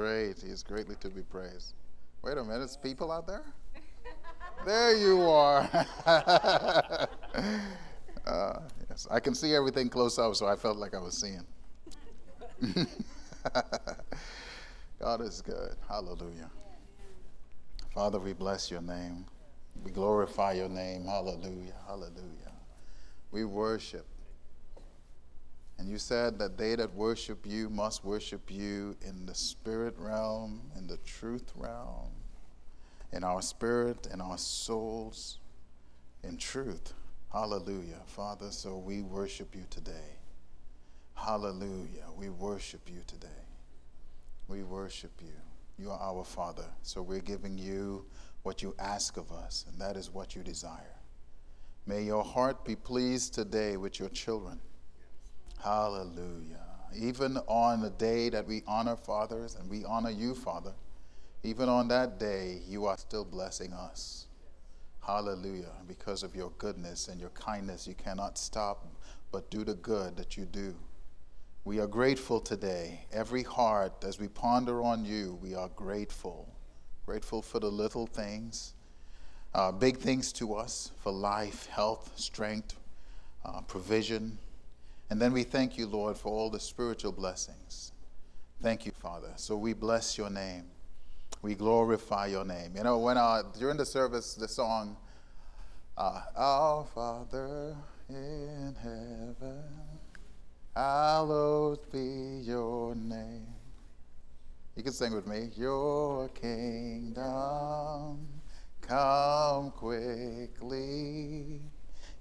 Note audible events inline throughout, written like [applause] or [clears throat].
great. He is greatly to be praised. Wait a minute, there's people out there? [laughs] There you are. [laughs] uh, yes, I can see everything close up, so I felt like I was seeing. [laughs] God is good. Hallelujah. Father, we bless your name. We glorify your name. Hallelujah. Hallelujah. We worship. And you said that they that worship you must worship you in the spirit realm, in the truth realm, in our spirit, in our souls, in truth. Hallelujah. Father, so we worship you today. Hallelujah. We worship you today. We worship you. You are our Father. So we're giving you what you ask of us, and that is what you desire. May your heart be pleased today with your children. Hallelujah. Even on the day that we honor fathers and we honor you, Father, even on that day, you are still blessing us. Hallelujah. Because of your goodness and your kindness, you cannot stop but do the good that you do. We are grateful today. Every heart, as we ponder on you, we are grateful. Grateful for the little things, uh, big things to us, for life, health, strength, uh, provision. And then we thank you, Lord, for all the spiritual blessings. Thank you, Father. So we bless your name. We glorify your name. You know, when uh, during the service, the song, uh, Our Father in heaven, hallowed be your name. You can sing with me. Your kingdom come quickly.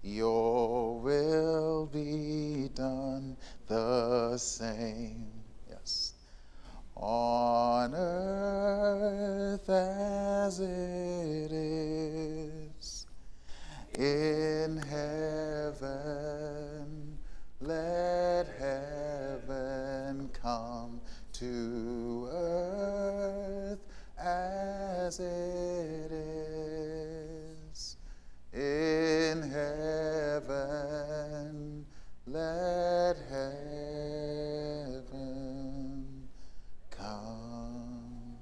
Your will be done the same. Yes. On earth as it is in heaven. Let heaven come to earth as it heaven. Let heaven come.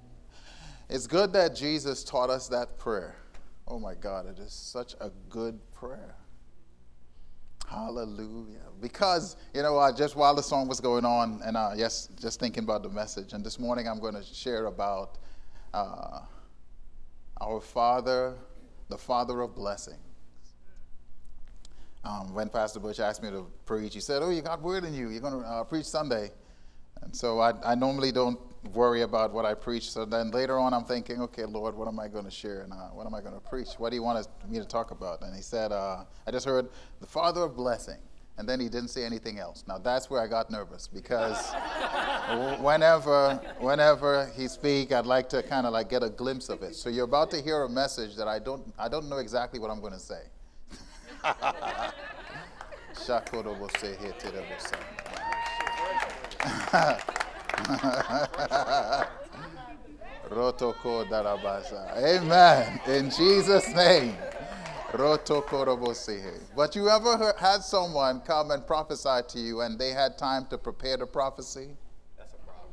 It's good that Jesus taught us that prayer. Oh my God, it is such a good prayer. Hallelujah. Because, you know, uh, just while the song was going on, and uh, yes, just thinking about the message, and this morning I'm going to share about uh, our Father, the Father of blessings. Um, when Pastor Bush asked me to preach, he said, Oh, you got word in you. You're going to uh, preach Sunday. And so I, I, normally don't worry about what I preach. So then later on, I'm thinking, okay, Lord, what am I going to share and uh, what am I going to preach? What do you want me to talk about? And he said, uh, I just heard the Father of blessing. And then he didn't say anything else. Now that's where I got nervous because [laughs] whenever, whenever he speak, I'd like to kind of like get a glimpse of it. So you're about to hear a message that I don't, I don't know exactly what I'm going to say. [laughs] Rotoko darabasa. Amen. In Jesus' name. But you ever heard, had someone come and prophesy to you and they had time to prepare the prophecy? That's a problem.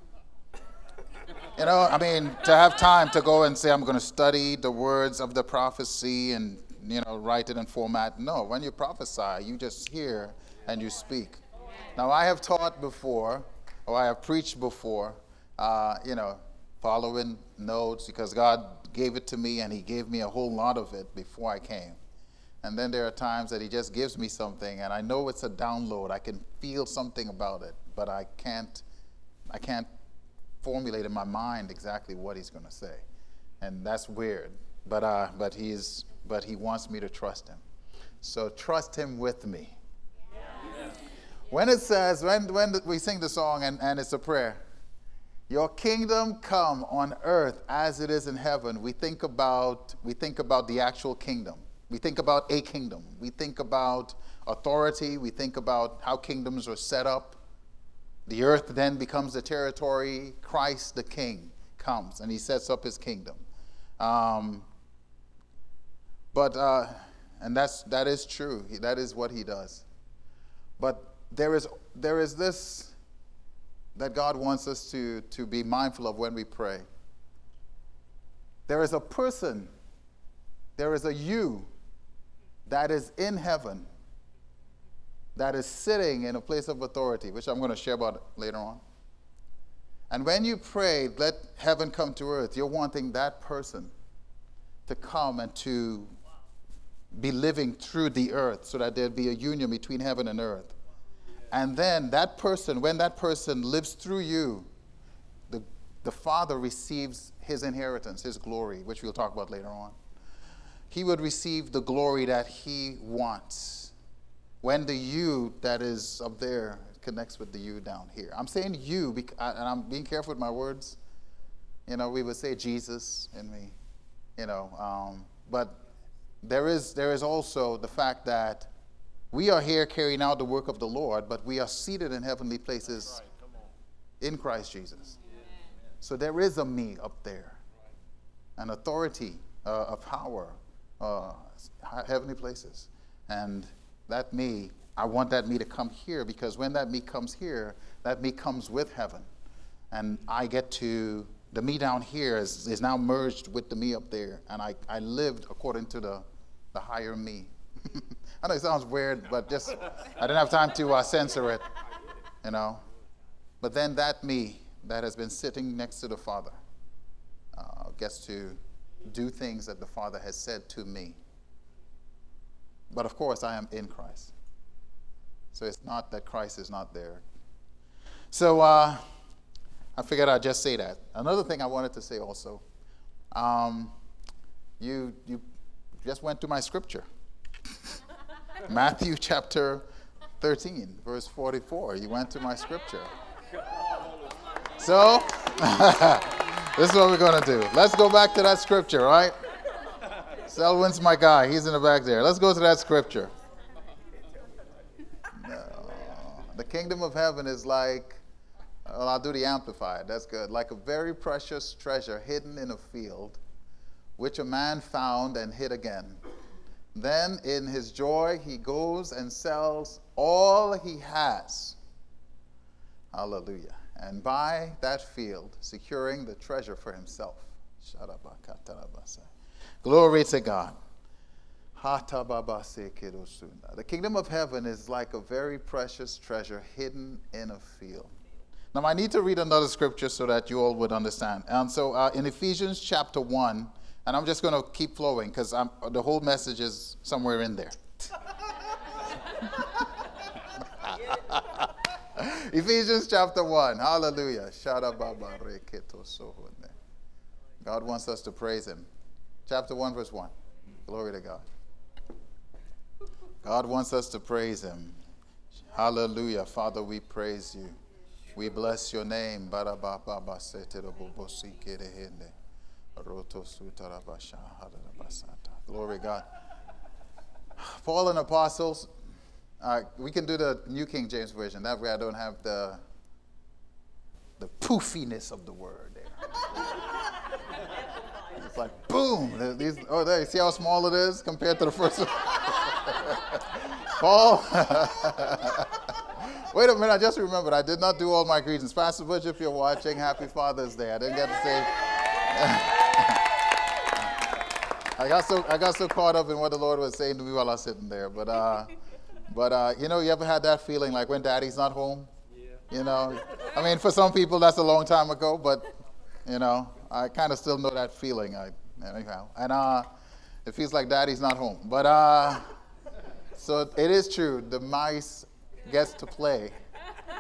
You know, I mean, to have time to go and say, I'm going to study the words of the prophecy and, you know, write it in format. No, when you prophesy, you just hear and you speak. Now, I have taught before or I have preached before, uh, you know, following notes because God gave it to me and He gave me a whole lot of it before I came. And then there are times that He just gives me something and I know it's a download. I can feel something about it, but I can't, I can't formulate in my mind exactly what He's going to say. And that's weird. But, uh, but, he's, but He wants me to trust Him. So trust Him with me. When it says, when, when we sing the song and, and it's a prayer, your kingdom come on earth as it is in heaven, we think about, we think about the actual kingdom. We think about a kingdom. We think about authority. We think about how kingdoms are set up. The earth then becomes the territory. Christ, the king, comes and he sets up his kingdom. Um, but, uh, and that's, that is true. That is what he does. But there is, there is this that God wants us to, to be mindful of when we pray. There is a person, there is a you that is in heaven, that is sitting in a place of authority, which I'm going to share about later on. And when you pray, let heaven come to earth, you're wanting that person to come and to be living through the earth so that there'd be a union between heaven and earth. And then that person, when that person lives through you, the, the Father receives his inheritance, his glory, which we'll talk about later on. He would receive the glory that he wants when the you that is up there connects with the you down here. I'm saying you, and I'm being careful with my words. You know, we would say Jesus in me, you know, um, but there is, there is also the fact that we are here carrying out the work of the Lord, but we are seated in heavenly places right. in Christ Jesus. So there is a me up there, an authority, uh, a power, uh, heavenly places. And that me, I want that me to come here because when that me comes here, that me comes with heaven. And I get to, the me down here is, is now merged with the me up there. And I, I lived according to the the higher me. [laughs] I know it sounds weird, but just, I didn't have time to uh, censor it, you know. But then that me that has been sitting next to the Father uh, gets to do things that the Father has said to me. But of course, I am in Christ. So it's not that Christ is not there. So uh, I figured I'd just say that. Another thing I wanted to say also um, you, you just went to my scripture. [laughs] Matthew chapter 13, verse 44. You went to my scripture. So, [laughs] this is what we're going to do. Let's go back to that scripture, right? Selwyn's my guy. He's in the back there. Let's go to that scripture. No. The kingdom of heaven is like, well, I'll do the amplified. That's good. Like a very precious treasure hidden in a field which a man found and hid again. Then in his joy, he goes and sells all he has. Hallelujah. And buy that field, securing the treasure for himself. Glory to God. The kingdom of heaven is like a very precious treasure hidden in a field. Now, I need to read another scripture so that you all would understand. And so, uh, in Ephesians chapter 1, and I'm just going to keep flowing because the whole message is somewhere in there. [laughs] Ephesians chapter 1. Hallelujah. God wants us to praise Him. Chapter 1, verse 1. Glory to God. God wants us to praise Him. Hallelujah. Father, we praise you. We bless your name. Glory God. Paul and apostles. Uh, we can do the New King James Version. That way I don't have the, the poofiness of the word there. it's like, boom. These, oh, there, you see how small it is compared to the first one? [laughs] Paul. [laughs] Wait a minute, I just remembered. I did not do all my greetings. Pastor Butch, if you're watching, happy Father's Day. I didn't get to say. [laughs] I got so I got so caught up in what the Lord was saying to me while I was sitting there. But uh, [laughs] but uh, you know, you ever had that feeling like when Daddy's not home? Yeah. You know, I mean, for some people that's a long time ago, but you know, I kind of still know that feeling. I anyhow, and uh, it feels like Daddy's not home. But uh, so it is true. The mice gets to play.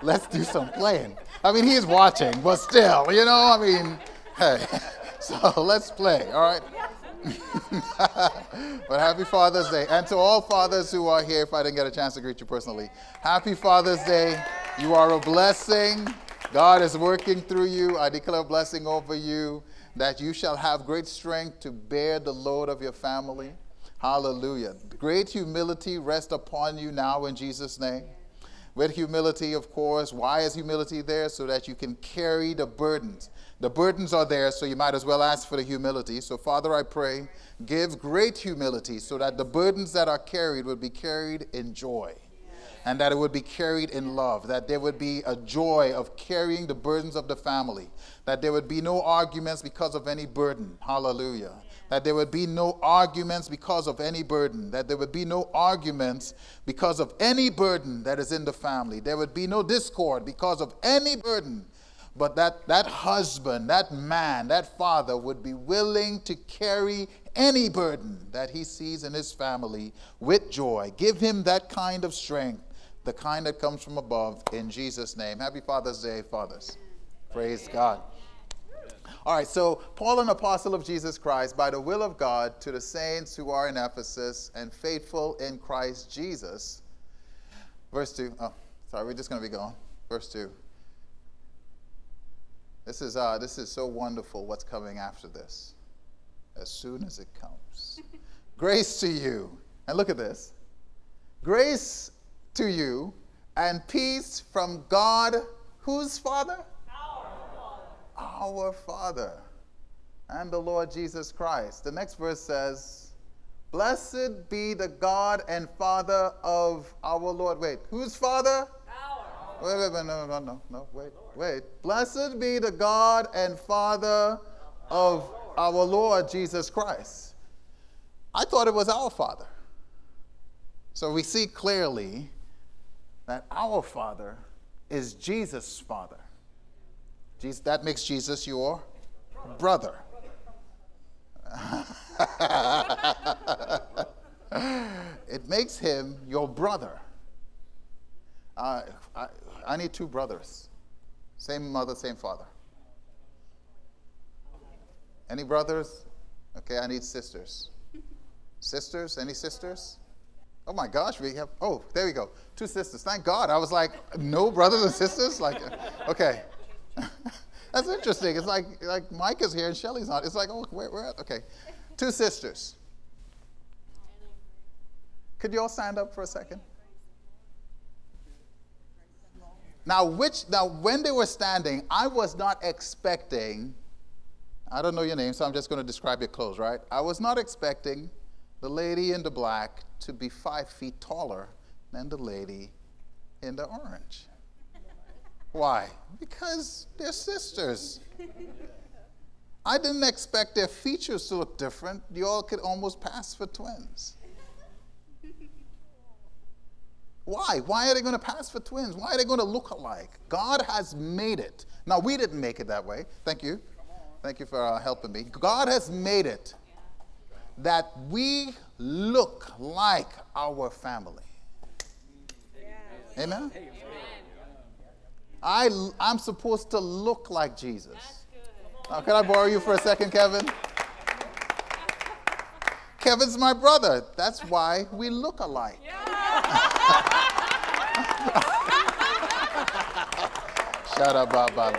Let's do some playing. I mean, he's watching, but still, you know, I mean, hey. [laughs] So let's play, all right? [laughs] but happy Father's Day. And to all fathers who are here, if I didn't get a chance to greet you personally, happy Father's Day. You are a blessing. God is working through you. I declare a blessing over you that you shall have great strength to bear the load of your family. Hallelujah. Great humility rest upon you now in Jesus' name. With humility, of course. Why is humility there? So that you can carry the burdens the burdens are there, so you might as well ask for the humility. So, Father, I pray, give great humility so that the burdens that are carried will be carried in joy. and that it would be carried in love, that there would be a joy of carrying the burdens of the family, that there would be no arguments because of any burden. Hallelujah. That there would be no arguments because of any burden, that there would be no arguments because of any burden that is in the family. There would be no discord because of any burden but that that husband, that man, that father would be willing to carry any burden that he sees in his family with joy. Give him that kind of strength, the kind that comes from above, in Jesus' name. Happy Father's Day, fathers. Praise God. All right, so Paul, an apostle of Jesus Christ, by the will of God, to the saints who are in Ephesus and faithful in Christ Jesus. Verse 2. Oh, sorry, we're just going to be going. Verse 2. This is, uh, this is so wonderful what's coming after this, as soon as it comes. [laughs] Grace to you. And look at this. Grace to you and peace from God, whose Father? Our Father. Our Father and the Lord Jesus Christ. The next verse says, Blessed be the God and Father of our Lord. Wait, whose Father? Wait, wait, wait, no, no, no, no, wait, wait. Blessed be the God and Father of our Lord Jesus Christ. I thought it was our Father. So we see clearly that our Father is Jesus' Father. Jesus, that makes Jesus your brother. [laughs] it makes him your brother. Uh, I, I need two brothers. Same mother, same father. Any brothers? Okay, I need sisters. Sisters? Any sisters? Oh my gosh, we have, oh, there we go. Two sisters. Thank God. I was like, no brothers and sisters? Like, [laughs] okay. [laughs] That's interesting. It's like, like Mike is here and Shelly's not. It's like, oh, where, where? Okay. Two sisters. Could you all stand up for a second? Now, which now when they were standing, I was not expecting. I don't know your name, so I'm just going to describe your clothes, right? I was not expecting the lady in the black to be five feet taller than the lady in the orange. Why? Because they're sisters. I didn't expect their features to look different. You all could almost pass for twins. Why? Why are they going to pass for twins? Why are they going to look alike? God has made it. Now, we didn't make it that way. Thank you. Thank you for uh, helping me. God has made it that we look like our family. Amen? I, I'm supposed to look like Jesus. Now, can I borrow you for a second, Kevin? [laughs] Kevin's my brother. That's why we look alike. [laughs] [laughs] Shut up, Baba.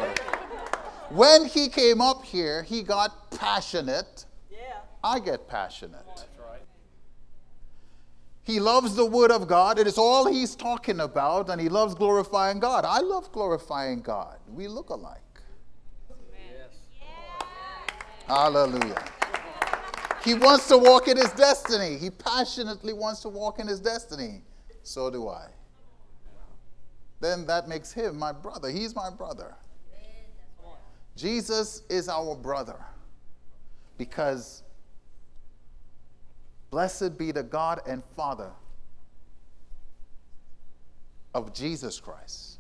When he came up here, he got passionate. Yeah. I get passionate. He loves the Word of God. It is all he's talking about, and he loves glorifying God. I love glorifying God. We look alike. Yes. Hallelujah. He wants to walk in his destiny. He passionately wants to walk in his destiny. So do I. Then that makes him my brother. He's my brother. Jesus is our brother because blessed be the God and Father of Jesus Christ,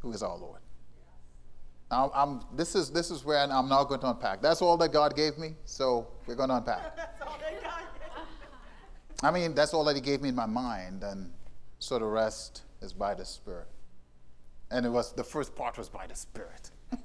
who is our Lord. Now, I'm, this, is, this is where I'm now going to unpack. That's all that God gave me, so we're going to unpack. [laughs] I mean, that's all that He gave me in my mind, and so the rest is by the Spirit. And it was the first part was by the Spirit. [laughs]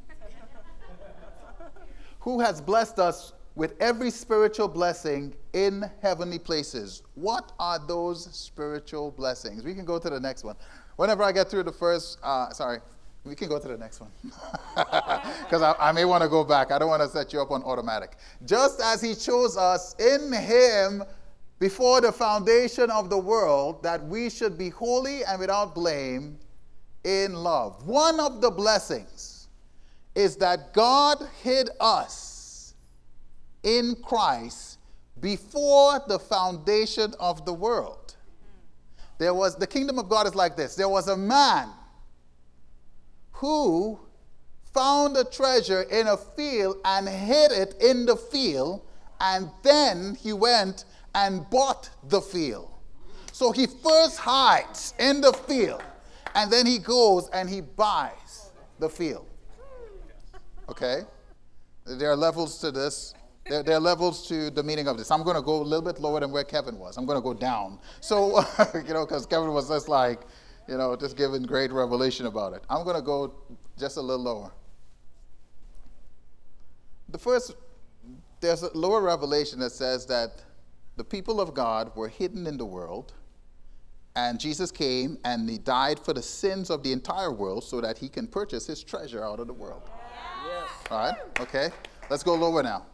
Who has blessed us with every spiritual blessing in heavenly places. What are those spiritual blessings? We can go to the next one. Whenever I get through the first, uh, sorry, we can go to the next one. [laughs] Because I, I, may want to go back. I don't want to set you up on automatic. Just as He chose us in Him before the foundation of the world, that we should be holy and without blame in love. One of the blessings is that God hid us in Christ before the foundation of the world. there was the kingdom of God is like this. There was a man who found a treasure in a field and hid it in the field, and then he went and bought the field. So he first hides in the field, and then he goes and he buys the field. Okay? There are levels to this. There, there, are levels to the meaning of this. I'm going to go a little bit lower than where Kevin was. I'm going to go down. So, [laughs] you know, because Kevin was just like, you know, just giving great revelation about it. I'm going to go just a little lower. The first, there's a lower revelation that says that the people of God were hidden in the world, and Jesus came and he died for the sins of the entire world so that he can purchase his treasure out of the world. Yes. All right, okay. Let's go lower now.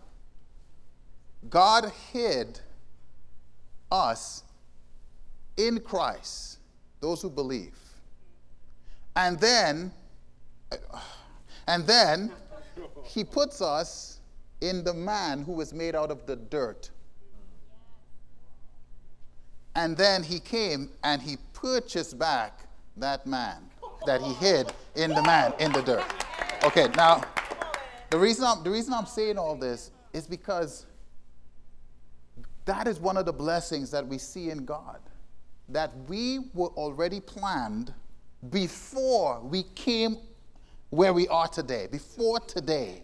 God hid us in Christ, those who believe. And then, and then he puts us in the man who was made out of the dirt. And then he came and he purchased back that man that he hid in the man in the dirt. Okay, now the reason I'm, the reason I'm saying all this is because that is one of the blessings that we see in God. That we were already planned before we came where we are today. Before today,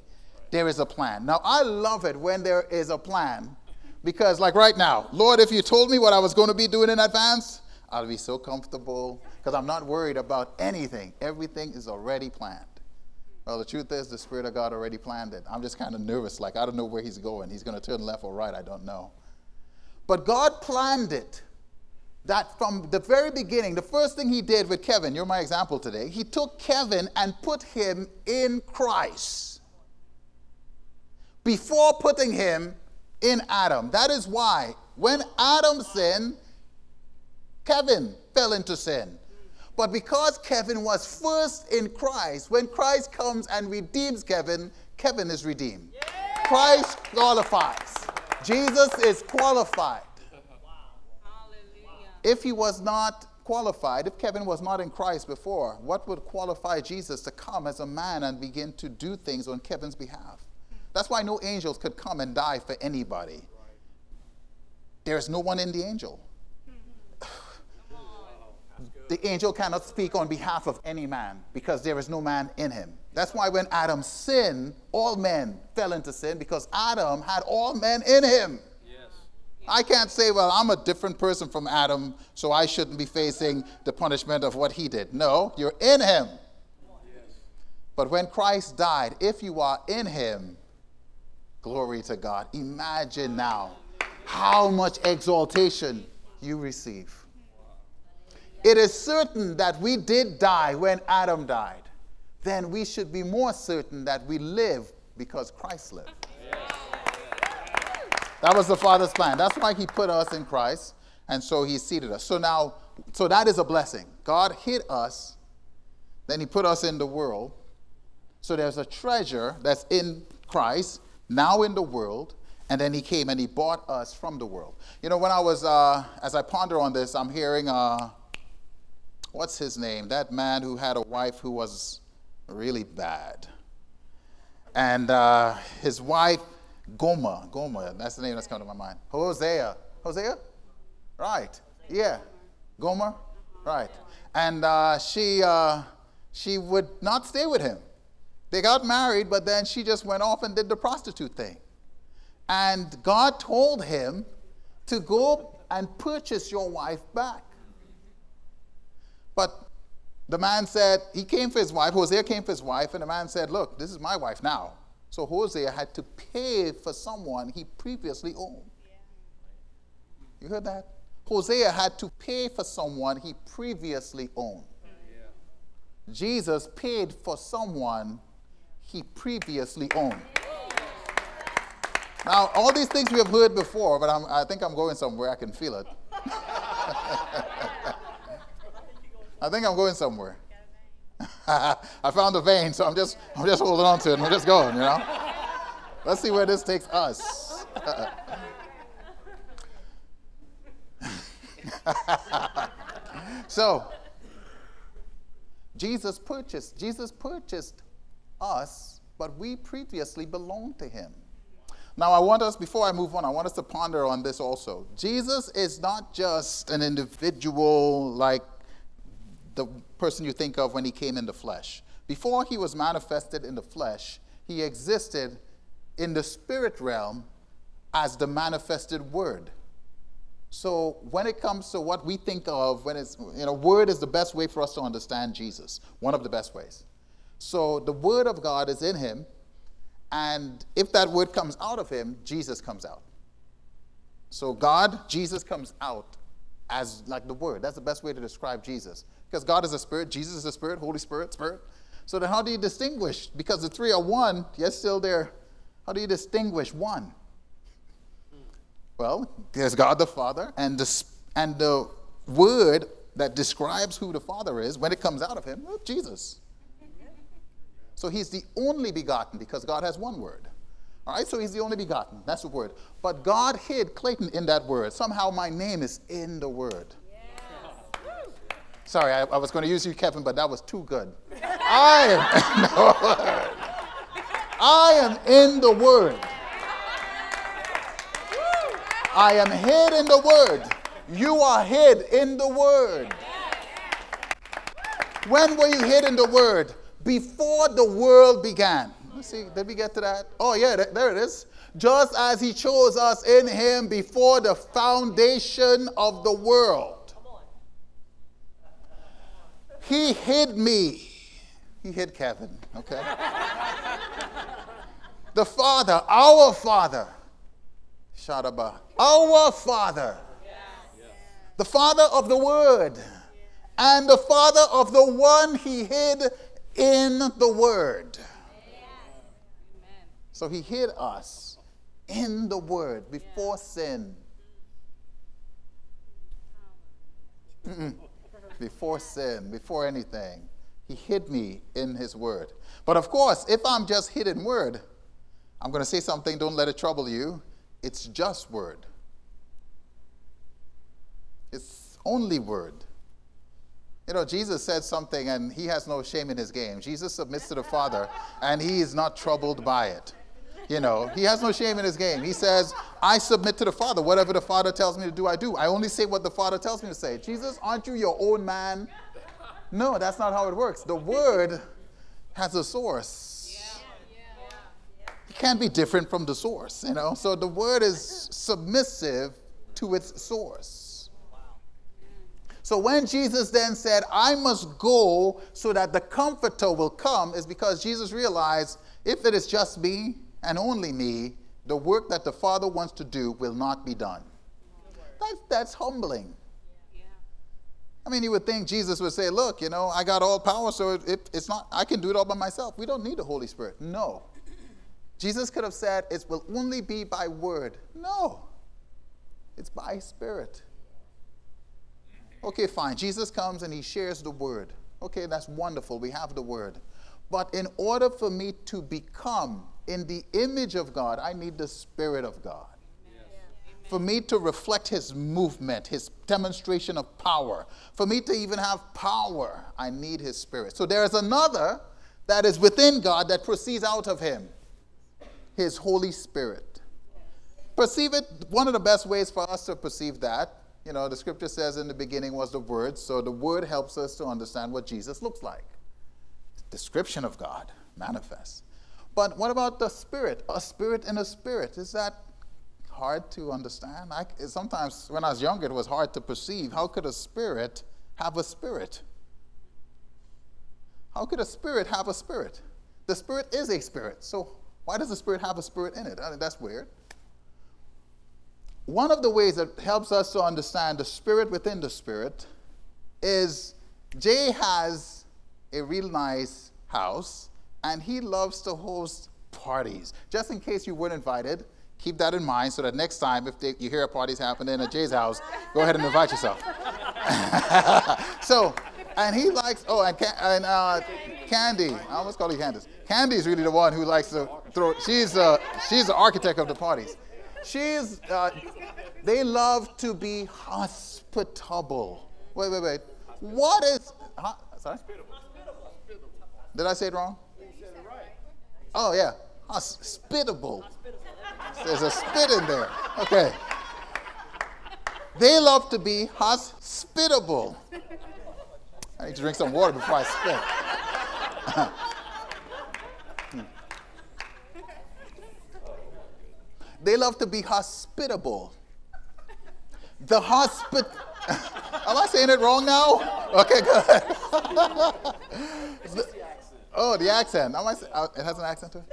there is a plan. Now, I love it when there is a plan because, like right now, Lord, if you told me what I was going to be doing in advance, I'll be so comfortable because I'm not worried about anything. Everything is already planned. Well, the truth is, the Spirit of God already planned it. I'm just kind of nervous, like I don't know where He's going. He's going to turn left or right, I don't know. But God planned it that from the very beginning, the first thing He did with Kevin, you're my example today, He took Kevin and put him in Christ before putting him in Adam. That is why when Adam sinned, Kevin fell into sin. But because Kevin was first in Christ, when Christ comes and redeems Kevin, Kevin is redeemed. Yeah. Christ qualifies. Jesus is qualified. If he was not qualified, if Kevin was not in Christ before, what would qualify Jesus to come as a man and begin to do things on Kevin's behalf? That's why no angels could come and die for anybody. There's no one in the angel. the angel cannot speak on behalf of any man because there is no man in him. That's why when Adam sinned, all men fell into sin because Adam had all men in him. I can't say, well, I'm a different person from Adam, so I shouldn't be facing the punishment of what he did. No, you're in him. But when Christ died, if you are in him, glory to God. Imagine now how much exaltation you receive. It is certain that we did die when Adam died. Then we should be more certain that we live because Christ lived. That was the Father's plan. That's why He put us in Christ, and so He seated us. So now, so that is a blessing. God hid us, then He put us in the world. So there's a treasure that's in Christ, now in the world, and then He came and He bought us from the world. You know, when I was, uh, as I ponder on this, I'm hearing, uh, what's his name? That man who had a wife who was really bad. And uh, his wife Gomer. Gomer, that's the name that's coming to my mind. Hosea. Hosea? Right. Yeah. Gomer? Right. And uh, she, uh, she would not stay with him. They got married, but then she just went off and did the prostitute thing. And God told him to go and purchase your wife back. But the man said, he came for his wife, Hosea came for his wife, and the man said, Look, this is my wife now. So Hosea had to pay for someone he previously owned. You heard that? Hosea had to pay for someone he previously owned. Jesus paid for someone he previously owned. Now, all these things we have heard before, but I'm, i think I'm going somewhere. I can feel it. [laughs] I think I'm going somewhere. [laughs] I found a vein, so I'm just I'm just holding on to it. And we're just going, you know. Let's see where this takes us. [laughs] so, Jesus purchased, Jesus purchased us, but we previously belonged to him. Now, I want us, before I move on, I want us to ponder on this also. Jesus is not just an individual like the person you think of when he came in the flesh. Before he was manifested in the flesh, he existed in the spirit realm as the manifested word. So when it comes to what we think of, when it's, you know, word is the best way for us to understand Jesus, one of the best ways. So the word of God is in him, and if that word comes out of him, Jesus comes out. So God, Jesus comes out as like the word. That's the best way to describe Jesus. Because God is a spirit, Jesus is a spirit, Holy Spirit, spirit. So then how do you distinguish? Because the three are one, yet still there. How do you distinguish one? Well, there's God the Father, and the, and the word that describes who the Father is, when it comes out of him, well, Jesus. So he's the only begotten because God has one word. All right, so he's the only begotten. That's the word. But God hid Clayton in that word. Somehow my name is in the word. Sorry, I, I, was going to use you, Kevin, but that was too good. I am in the word. I am in the word. I am hid in the word. You are hid in the word. When were you hid in the word? Before the world began. Let's see, did we get to that? Oh, yeah, there it is. Just as he chose us in him before the foundation of the world. He hid me. He hid Kevin, okay? [laughs] the Father, our Father. Shadaba our Father, the Father of the Word, and the Father of the one he hid in the Word. So he hid us in the Word before sin. Mm-mm. Before sin, before anything. He hid me in his Word. But of course, if I'm just hidden Word, I'm going to say something, don't let it trouble you. It's just Word. It's only word. You know, Jesus said something and he has no shame in his game. Jesus submits to the Father and he is not troubled by it. You know, he has no shame in his game. He says, I submit to the Father. Whatever the Father tells me to do, I do. I only say what the Father tells me to say. Jesus, aren't you your own man? No, that's not how it works. The Word has a source. It can't be different from the source, you know? So the Word is submissive to its source. So when Jesus then said, I must go so that the Comforter will come, is because Jesus realized if it is just me and only me, the work that the Father wants to do will not be done. That's, that's humbling. I mean, you would think Jesus would say, Look, you know, I got all power, so it, it's not, I can do it all by myself. We don't need the Holy Spirit. No. Jesus could have said, It will only be by word. No. It's by spirit. Okay, fine. Jesus comes and he shares the word. Okay, that's wonderful. We have the word. But in order for me to become in the image of God, I need the Spirit of God. For me to reflect his movement, his demonstration of power. For me to even have power, I need his Spirit. So there is another that is within God that proceeds out of him his Holy Spirit. Perceive it, one of the best ways for us to perceive that you know, the scripture says in the beginning was the Word, so the Word helps us to understand what Jesus looks like. Description of God manifests. But what about the Spirit? A spirit in a spirit. Is that hard to understand? I, sometimes when I was younger, it was hard to perceive. How could a spirit have a spirit? How could a spirit have a spirit? The spirit is a spirit. So why does the spirit have a spirit in it? I mean, that's weird. One of the ways that helps us to understand the spirit within the spirit is Jay has a real nice house and he loves to host parties. Just in case you weren't invited, keep that in mind so that next time if they, you hear a party's happening at Jay's house, go ahead and invite yourself. [laughs] so, and he likes, oh, and, and uh, Candy, I almost call you Candace. Candy is really the one who likes to throw, she's, uh, she's the architect of the parties. She's, uh, they love to be hospitable. Wait, wait, wait. What is. Huh? Sorry? Did I say it wrong? Oh, yeah. Hospitable. There's a spit in there. Okay. They love to be hospitable. I need to drink some water before I spit. [laughs] they love to be hospitable. The hospit. [laughs] Am I saying it wrong now? Okay, good. [laughs] oh, the accent. Am I, uh, it has an accent to it?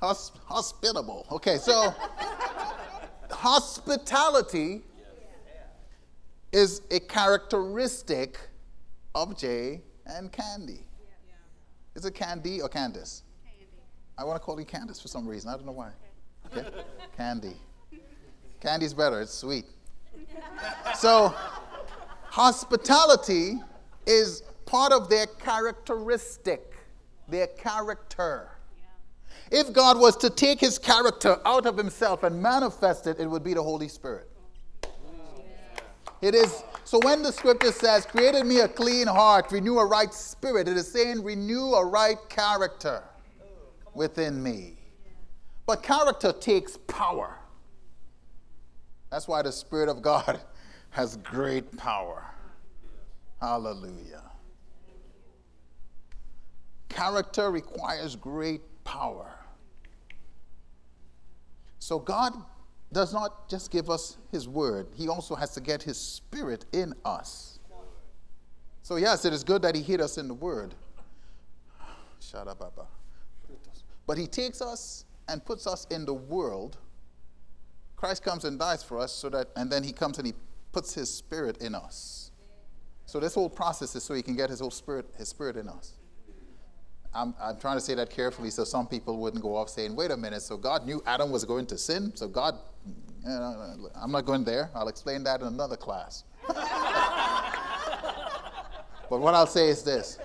Hos- hospitable. Okay, so hospitality is a characteristic of Jay and Candy. Is it Candy or Candace? Candy. I want to call you Candace for some reason. I don't know why. Okay? [laughs] Candy. Candy's better. It's sweet. So, hospitality is part of their characteristic, their character. If God was to take his character out of himself and manifest it, it would be the Holy Spirit. It is so when the scripture says, Created me a clean heart, renew a right spirit, it is saying, Renew a right character within me. But character takes power. That's why the Spirit of God [laughs] has great power. Hallelujah. Character requires great power. So God does not just give us his word, he also has to get his spirit in us. So, yes, it is good that he hid us in the word. [sighs] But he takes us and puts us in the world. Christ comes and dies for us so that and then he comes and he puts his spirit in us. So this whole process is so he can get his whole spirit his spirit in us. I'm, I'm trying to say that carefully so some people wouldn't go off saying, wait a minute, so God knew Adam was going to sin? So God, you know, I'm not going there. I'll explain that in another class. [laughs] but what I'll say is this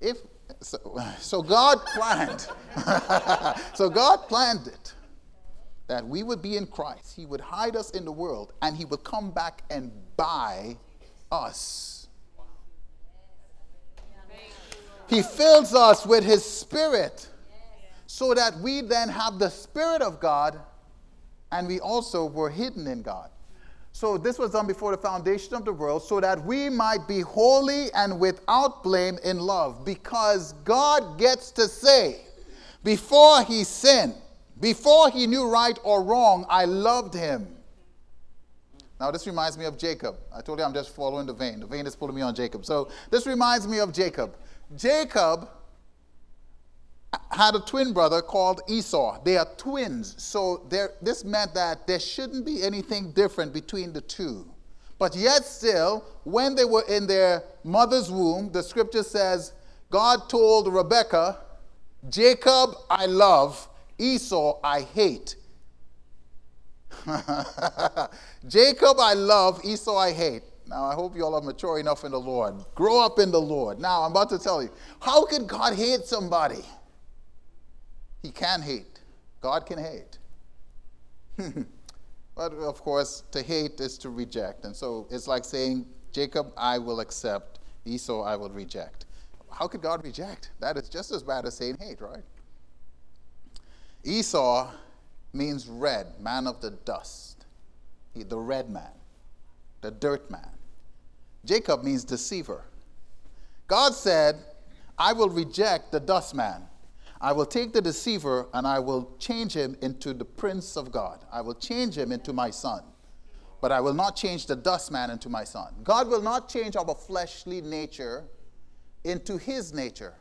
if so, so God planned, [laughs] so God planned it that we would be in Christ. He would hide us in the world and he would come back and buy us He fills us with His Spirit so that we then have the Spirit of God and we also were hidden in God. So this was done before the foundation of the world so that we might be holy and without blame in love because God gets to say, before he sinned, before he knew right or wrong, I loved him. Now, this reminds me of Jacob. I told you I'm just following the vein. The vein is pulling me on Jacob. So, this reminds me of Jacob. Jacob had a twin brother called Esau. They are twins. So this meant that there shouldn't be anything different between the two. But yet, still, when they were in their mother's womb, the scripture says, God told Rebekah, Jacob I love, Esau I hate. [laughs] Jacob I love, Esau I hate. Now, I hope you all are mature enough in the Lord. Grow up in the Lord. Now, I'm about to tell you how could God hate somebody? He can hate. God can hate. [laughs] but of course, to hate is to reject. And so it's like saying, Jacob, I will accept, Esau, I will reject. How could God reject? That is just as bad as saying hate, right? Esau means red, man of the dust. He, the red man, the dirt man. Jacob means deceiver. God said, I will reject the dust man. I will take the deceiver and I will change him into the prince of God. I will change him into my son. But I will not change the dust man into my son. God will not change our fleshly nature into his nature.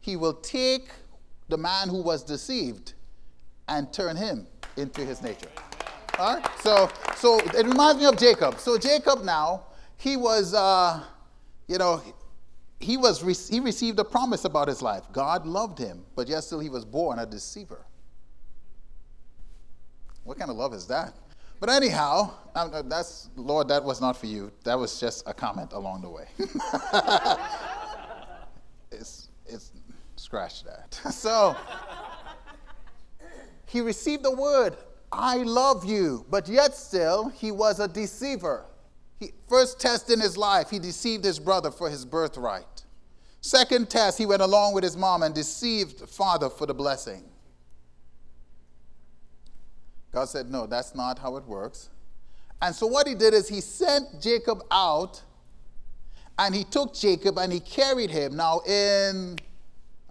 He will take the man who was deceived and turn him into his nature. All right? So, so it reminds me of Jacob. So Jacob now he was, uh, you know, he was he received a promise about his life. God loved him, but yet still he was born a deceiver. What kind of love is that? But anyhow, uh, that's Lord. That was not for you. That was just a comment along the way. [laughs] it's it's scratch that. [laughs] so he received the word, "I love you," but yet still he was a deceiver. He, first test in his life, he deceived his brother for his birthright. Second test, he went along with his mom and deceived father for the blessing. God said, No, that's not how it works. And so what he did is he sent Jacob out and he took Jacob and he carried him. Now, in,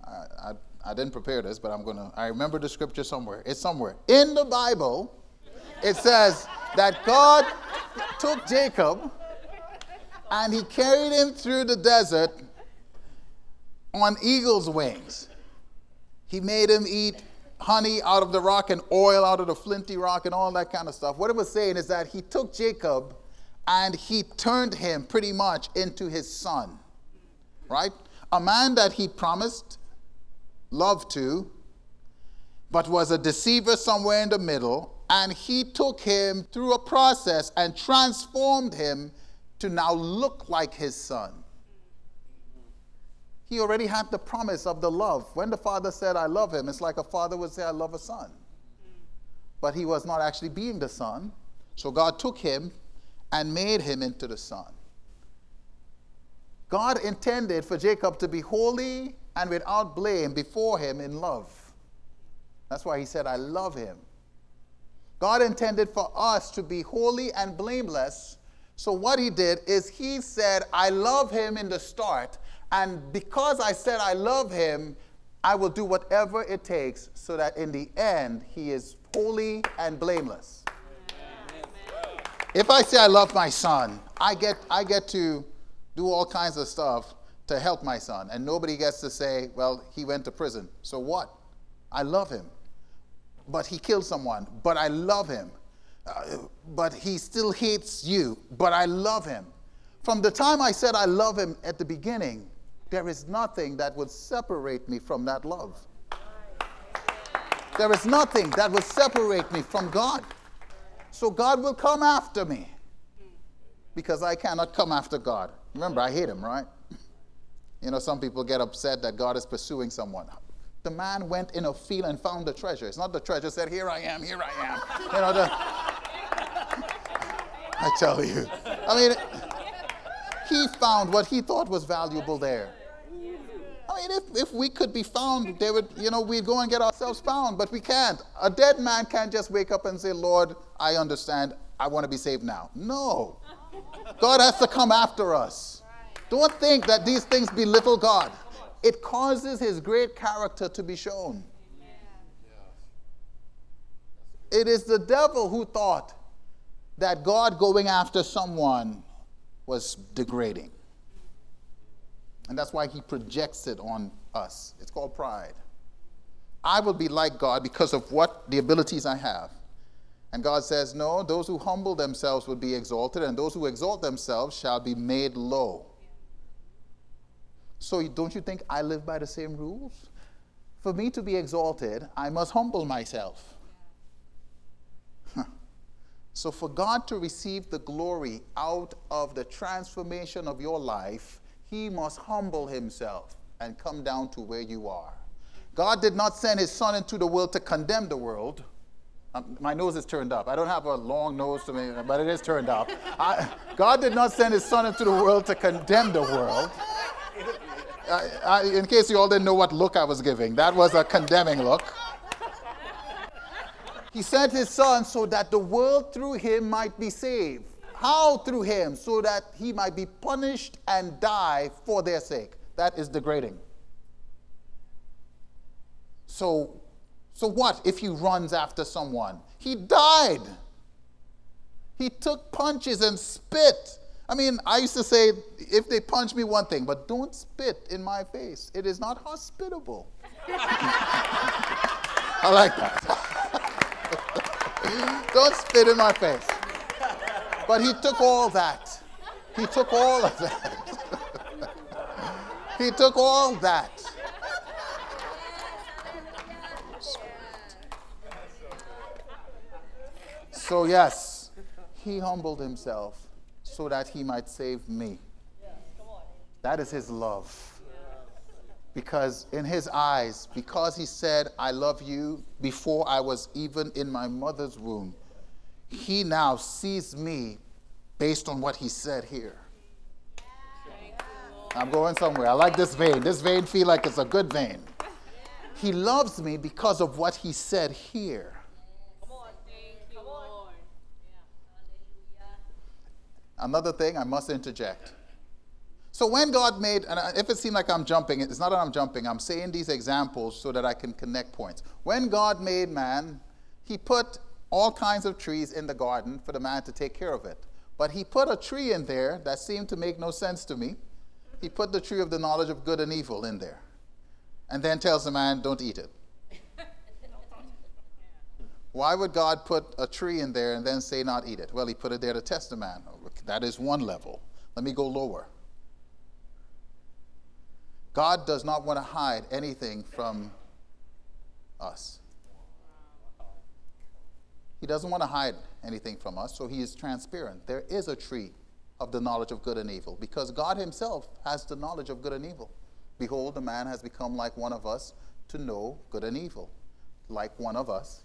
I, I, I didn't prepare this, but I'm going to, I remember the scripture somewhere. It's somewhere. In the Bible, it says that God took Jacob and he carried him through the desert on eagle's wings. He made him eat honey out of the rock and oil out of the flinty rock and all that kind of stuff. What it was saying is that he took Jacob and he turned him pretty much into his son, right? A man that he promised love to, but was a deceiver somewhere in the middle, and he took him through a process and transformed him to now look like his son. He already had the promise of the love. When the father said, I love him, it's like a father would say, I love a son. But he was not actually being the son. So God took him and made him into the son. God intended for Jacob to be holy and without blame before him in love. That's why he said, I love him. God intended for us to be holy and blameless. So, what he did is he said, I love him in the start. And because I said I love him, I will do whatever it takes so that in the end, he is holy and blameless. If I say I love my son, I get, I get to do all kinds of stuff to help my son. And nobody gets to say, well, he went to prison. So what? I love him but he killed someone, but I love him. Uh, but he still hates you, but I love him. From the time I said I love him at the beginning, there is nothing that would separate me from that love. There is nothing that will separate me from God. So God will come after me because I cannot come after God. Remember, I hate him, right? You know, some people get upset that God is pursuing someone the man went in a field and found the treasure. It's not the treasure said, Here I am, here I am. You know, the, I tell you. I mean, he found what he thought was valuable there. I mean, if, if we could be found, they would, you know, we'd go and get ourselves found, but we can't. A dead man can't just wake up and say, Lord, I understand, I want to be saved now. No. God has to come after us. Don't think that these things belittle God it causes his great character to be shown. It is the devil who thought that God going after someone was degrading. And that's why he projects it on us. It's called pride. I will be like God because of what the abilities I have. And God says, No, those who humble themselves will be exalted, and those who exalt themselves shall be made low. So don't you think I live by the same rules? For me to be exalted, I must humble myself. So, for God to receive the glory out of the transformation of your life, He must humble Himself and come down to where you are. God did not send His Son into the world to condemn the world. Um, my nose is turned up. I don't have a long nose to me, but it is turned up. I, God did not send His Son into the world to condemn the world. I, I, in case you all didn't know what look I was giving, that was a condemning look. He sent his son so that the world through him might be saved. How through him? So that he might be punished and die for their sake. That is degrading. So, so what if he runs after someone? He died. He took punches and spit I mean, I used to say, if they punch me, one thing, but don't spit in my face. It is not hospitable. [laughs] I like that. [laughs] don't spit in my face. But he took all that. He took all of that. [laughs] he took all that. So, yes, he humbled himself so that he might save me. That is his love. Because in his eyes, because he said, I love you before I was even in my mother's womb, he now sees me based on what he said here. I'm going somewhere. I like this vein. This vein feel like it's a good vein. He loves me because of what he said here. Another thing I must interject. So when God made, and if it seems like I'm jumping, it's not that I'm jumping, I'm saying these examples so that I can connect points. When God made man, he put all kinds of trees in the garden for the man to take care of it. But he put a tree in there that seemed to make no sense to me. He put the tree of the knowledge of good and evil in there. And then tells the man, don't eat it. Why would God put a tree in there and then say not eat it? Well, he put it there to test the man. That is one level. Let me go lower. God does not want to hide anything from us. He doesn't want to hide anything from us, so he is transparent. There is a tree of the knowledge of good and evil because God himself has the knowledge of good and evil. Behold, the man has become like one of us to know good and evil, like one of us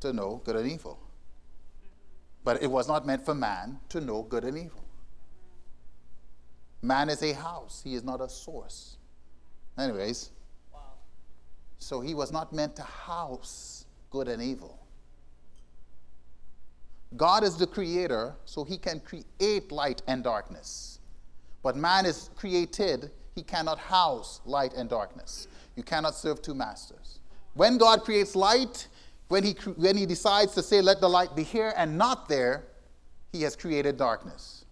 to know good and evil. But it was not meant for man to know good and evil. Man is a house, he is not a source. Anyways, wow. so he was not meant to house good and evil. God is the creator, so he can create light and darkness. But man is created, he cannot house light and darkness. You cannot serve two masters. When God creates light, when he, when he decides to say, let the light be here and not there, he has created darkness.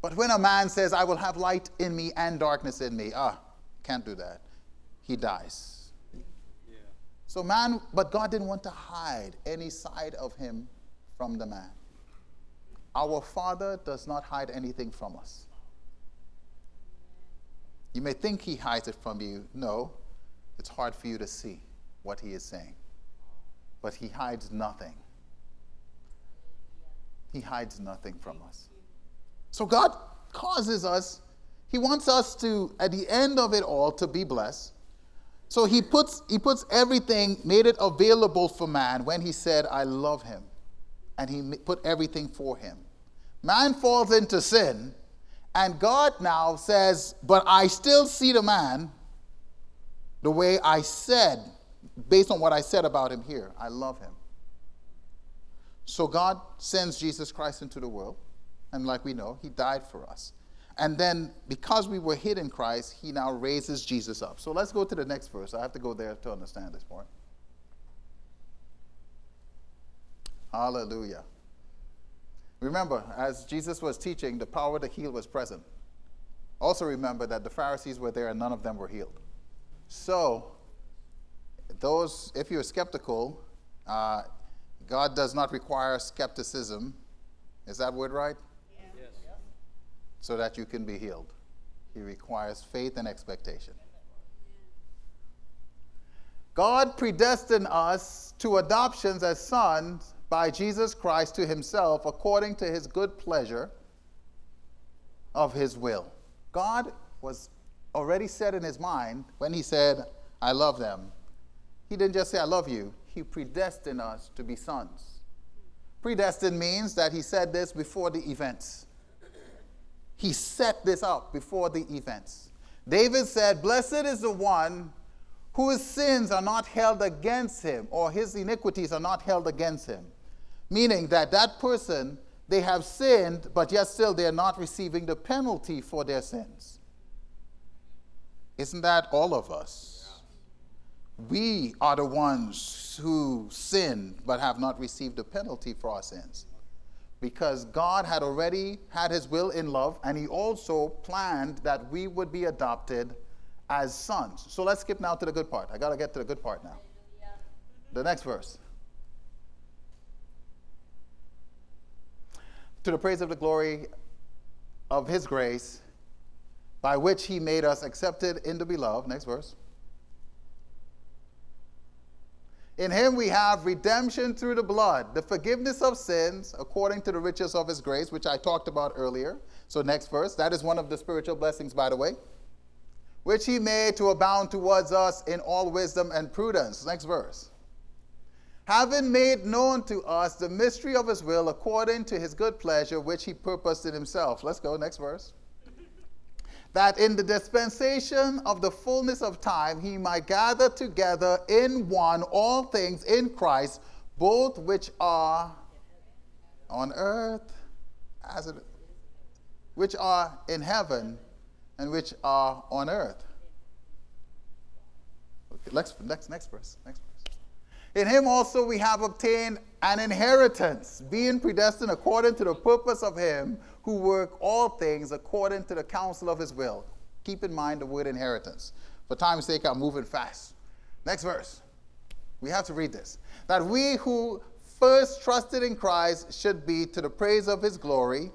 But when a man says, I will have light in me and darkness in me, ah, can't do that. He dies. Yeah. So, man, but God didn't want to hide any side of him from the man. Our Father does not hide anything from us. You may think He hides it from you. No, it's hard for you to see what He is saying. But He hides nothing. He hides nothing from us. So God causes us he wants us to, at the end of it all, to be blessed. So he puts, he puts everything, made it available for man when he said, I love him. And he put everything for him. Man falls into sin, and God now says, But I still see the man the way I said, based on what I said about him here. I love him. So God sends Jesus Christ into the world, and like we know, he died for us. And then, because we were hid in Christ, he now raises Jesus up. So let's go to the next verse. I have to go there to understand this point. Hallelujah. Remember, as Jesus was teaching, the power to heal was present. Also, remember that the Pharisees were there and none of them were healed. So, those, if you're skeptical, uh, God does not require skepticism. Is that word right? Yes. So that you can be healed. He requires faith and expectation. God predestined us to adoptions as sons by Jesus Christ to himself according to his good pleasure of his will. God was already set in his mind when he said, I love them. He didn't just say, I love you, he predestined us to be sons. Predestined means that he said this before the events. He set this up before the events. David said, Blessed is the one whose sins are not held against him, or his iniquities are not held against him. Meaning that that person, they have sinned, but yet still they are not receiving the penalty for their sins. Isn't that all of us? We are the ones who sin but have not received the penalty for our sins because God had already had his will in love, and he also planned that we would be adopted as sons. So let's skip now to the good part. I got to get to the good part now. The next verse. To the praise of the glory of his grace, by which he made us accepted in the beloved. Next verse. In him we have redemption through the blood, the forgiveness of sins according to the riches of his grace, which I talked about earlier. So, next verse. That is one of the spiritual blessings, by the way. Which he made to abound towards us in all wisdom and prudence. Next verse. having made known to us the mystery of his will according to his good pleasure, which he purposed in himself. Let's go, next verse. That in the dispensation of the fullness of time he might gather together in one all things in Christ, both which are on earth as it which are in heaven and which are on earth. Okay, next, next, next verse. Next verse. In him also we have obtained an inheritance, being predestined according to the purpose of him who work all things according to the counsel of his will. Keep in mind the word inheritance. For time's sake, I'm moving fast. Next verse. We have to read this. That we who first trusted in Christ should be to the praise of his glory.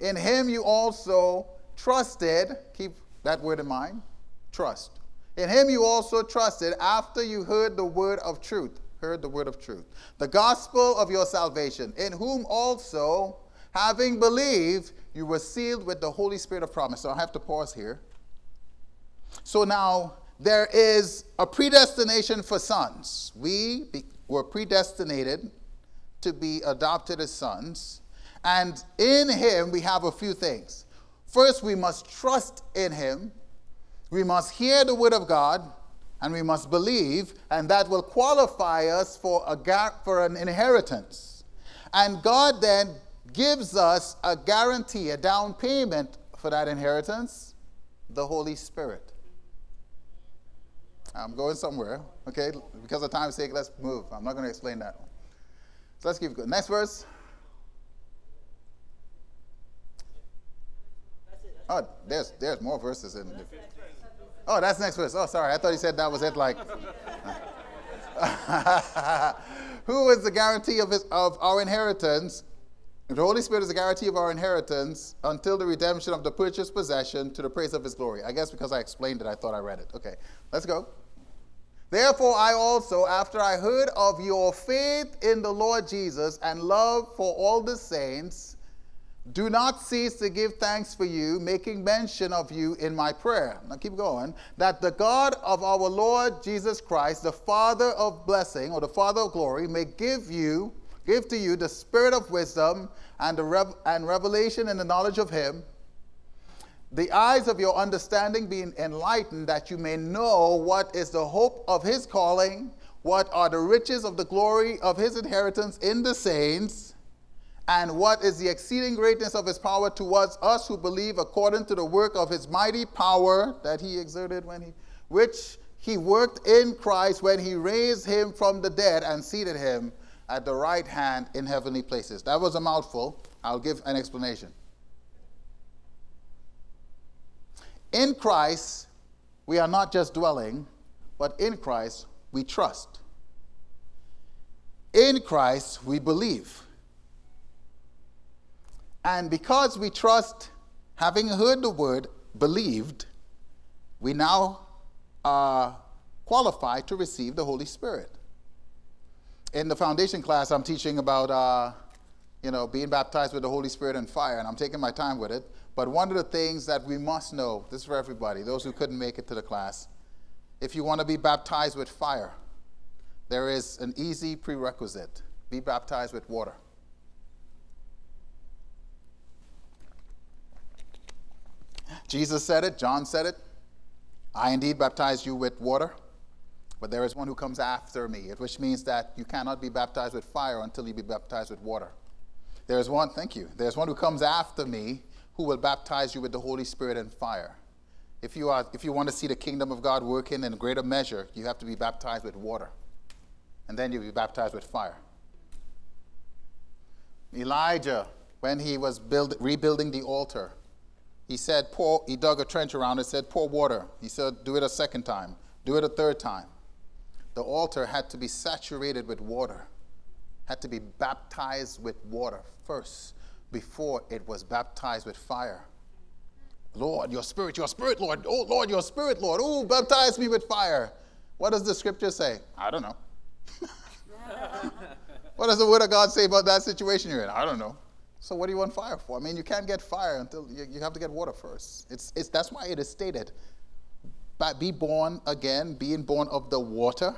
In him you also trusted, keep that word in mind, trust. In him you also trusted after you heard the word of truth, heard the word of truth, the gospel of your salvation, in whom also, having believed, you were sealed with the Holy Spirit of promise. So I have to pause here. So now there is a predestination for sons. We were predestinated to be adopted as sons. And in him, we have a few things. First, we must trust in him we must hear the word of God and we must believe, and that will qualify us for, a, for an inheritance. And God then gives us a guarantee, a down payment for that inheritance the Holy Spirit. I'm going somewhere, okay? Because of time's sake, let's move. I'm not going to explain that one. So let's keep going. Next verse. Oh, there's, there's more verses in there. Oh, that's next verse. Oh, sorry. I thought he said that was it. Like, [laughs] who is the guarantee of, his, of our inheritance? The Holy Spirit is the guarantee of our inheritance until the redemption of the purchased possession to the praise of his glory. I guess because I explained it, I thought I read it. Okay, let's go. Therefore, I also, after I heard of your faith in the Lord Jesus and love for all the saints, do not cease to give thanks for you, making mention of you in my prayer. Now keep going. That the God of our Lord Jesus Christ, the Father of blessing or the Father of glory, may give you, give to you the spirit of wisdom and, the rev- and revelation in the knowledge of him, the eyes of your understanding being enlightened, that you may know what is the hope of his calling, what are the riches of the glory of his inheritance in the saints and what is the exceeding greatness of his power towards us who believe according to the work of his mighty power that he exerted when he which he worked in Christ when he raised him from the dead and seated him at the right hand in heavenly places. That was a mouthful. I'll give an explanation. In Christ, we are not just dwelling, but in Christ, we trust. In Christ, we believe. And because we trust, having heard the word, believed, we now are qualified to receive the Holy Spirit. In the foundation class, I'm teaching about, uh, you know, being baptized with the Holy Spirit and fire, and I'm taking my time with it. But one of the things that we must know, this is for everybody, those who couldn't make it to the class, if you want to be baptized with fire, there is an easy prerequisite be baptized with water. Jesus said it, John said it. I indeed baptize you with water, but there is one who comes after me, which means that you cannot be baptized with fire until you be baptized with water. There is one, thank you, there's one who comes after me who will baptize you with the Holy Spirit and fire. If you, are, if you want to see the kingdom of God working in greater measure, you have to be baptized with water. And then you'll be baptized with fire. Elijah, when he was build, rebuilding the altar, he said, pour, he dug a trench around it, said, pour water. He said, do it a second time, do it a third time. The altar had to be saturated with water, had to be baptized with water first before it was baptized with fire. Lord, your spirit, your spirit, Lord. Oh, Lord, your spirit, Lord. Oh, baptize me with fire. What does the scripture say? I don't know. [laughs] what does the word of God say about that situation you're in? I don't know. So what do you want fire for? I mean, you can't get fire until you, you have to get water first. It's, it's, that's why it is stated, but be born again, being born of the water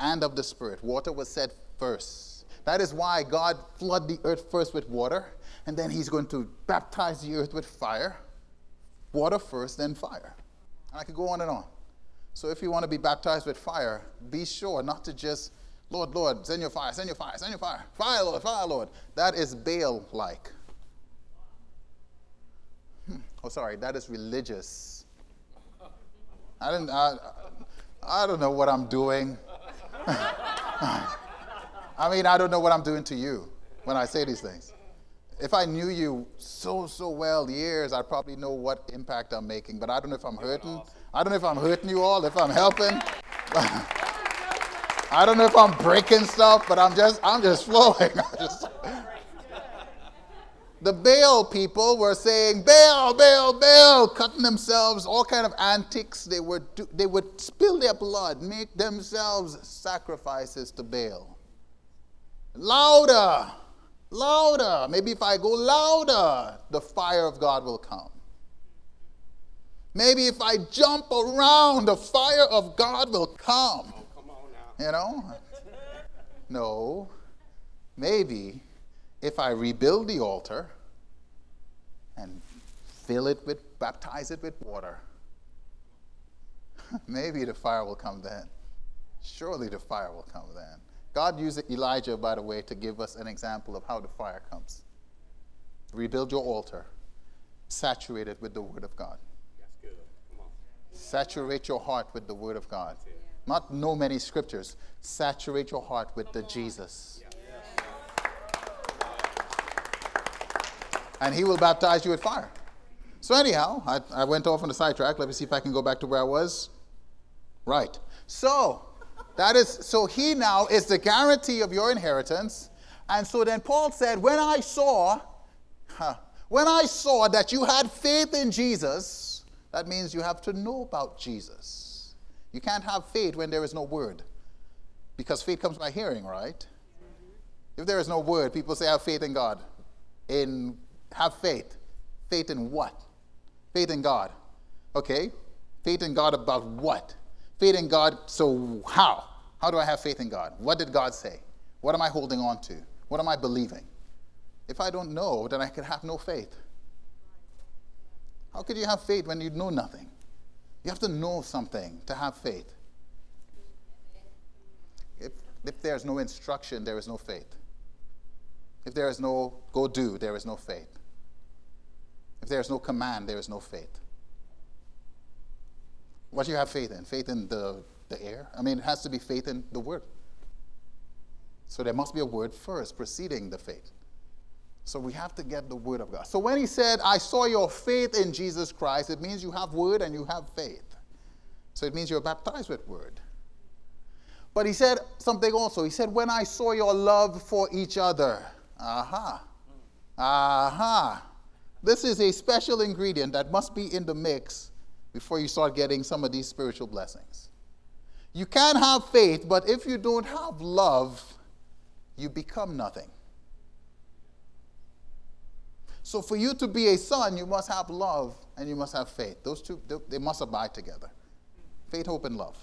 and of the Spirit. Water was said first. That is why God flooded the earth first with water, and then He's going to baptize the earth with fire. Water first, then fire. And I could go on and on. So if you want to be baptized with fire, be sure not to just, Lord, Lord, send your fire, send your fire, send your fire. Fire, Lord, fire, Lord. That is Baal like. Hmm. Oh, sorry, that is religious. I didn't, I, I don't know what I'm doing. [laughs] I mean, I don't know what I'm doing to you when I say these things. If I knew you so, so well years, I'd probably know what impact I'm making. But I don't know if I'm hurting. I don't know if I'm hurting you all, if I'm helping. [laughs] I don't know if I'm breaking stuff, but I'm just, I'm just flowing. [laughs] just, the Baal people were saying, Baal, Baal, Baal, cutting themselves, all kind of antics. They would, do, they would spill their blood, make themselves sacrifices to Baal. Louder, louder. Maybe if I go louder, the fire of God will come. Maybe if I jump around, the fire of God will come. You know? No. Maybe if I rebuild the altar and fill it with, baptize it with water, [laughs] maybe the fire will come then. Surely the fire will come then. God used Elijah, by the way, to give us an example of how the fire comes. Rebuild your altar, saturate it with the Word of God. That's good. Come on. Saturate your heart with the Word of God. Not know many scriptures. Saturate your heart with the Jesus. and he will baptize you with fire. So, anyhow, I, I went off on a sidetrack. Let me see if I can go back to where I was. Right. So, that is, so he now is the guarantee of your inheritance. And so then Paul said, when I saw, huh, when I saw that you had faith in Jesus, that means you have to know about Jesus. You can't have faith when there is no word. Because faith comes by hearing, right? If there is no word, people say, have faith in God. In have faith. Faith in what? Faith in God. Okay? Faith in God about what? Faith in God, so how? How do I have faith in God? What did God say? What am I holding on to? What am I believing? If I don't know, then I could have no faith. How could you have faith when you know nothing? You have to know something to have faith. If, if there's no instruction, there is no faith. If there is no go do, there is no faith. If there is no command, there is no faith. What do you have faith in? Faith in the, the air? I mean, it has to be faith in the word. So there must be a word first preceding the faith. So we have to get the word of God. So when he said, I saw your faith in Jesus Christ, it means you have word and you have faith. So it means you're baptized with word. But he said something also. He said, When I saw your love for each other. Aha. Aha. This is a special ingredient that must be in the mix before you start getting some of these spiritual blessings. You can have faith, but if you don't have love, you become nothing. So, for you to be a son, you must have love and you must have faith. Those two, they must abide together faith, hope, and love.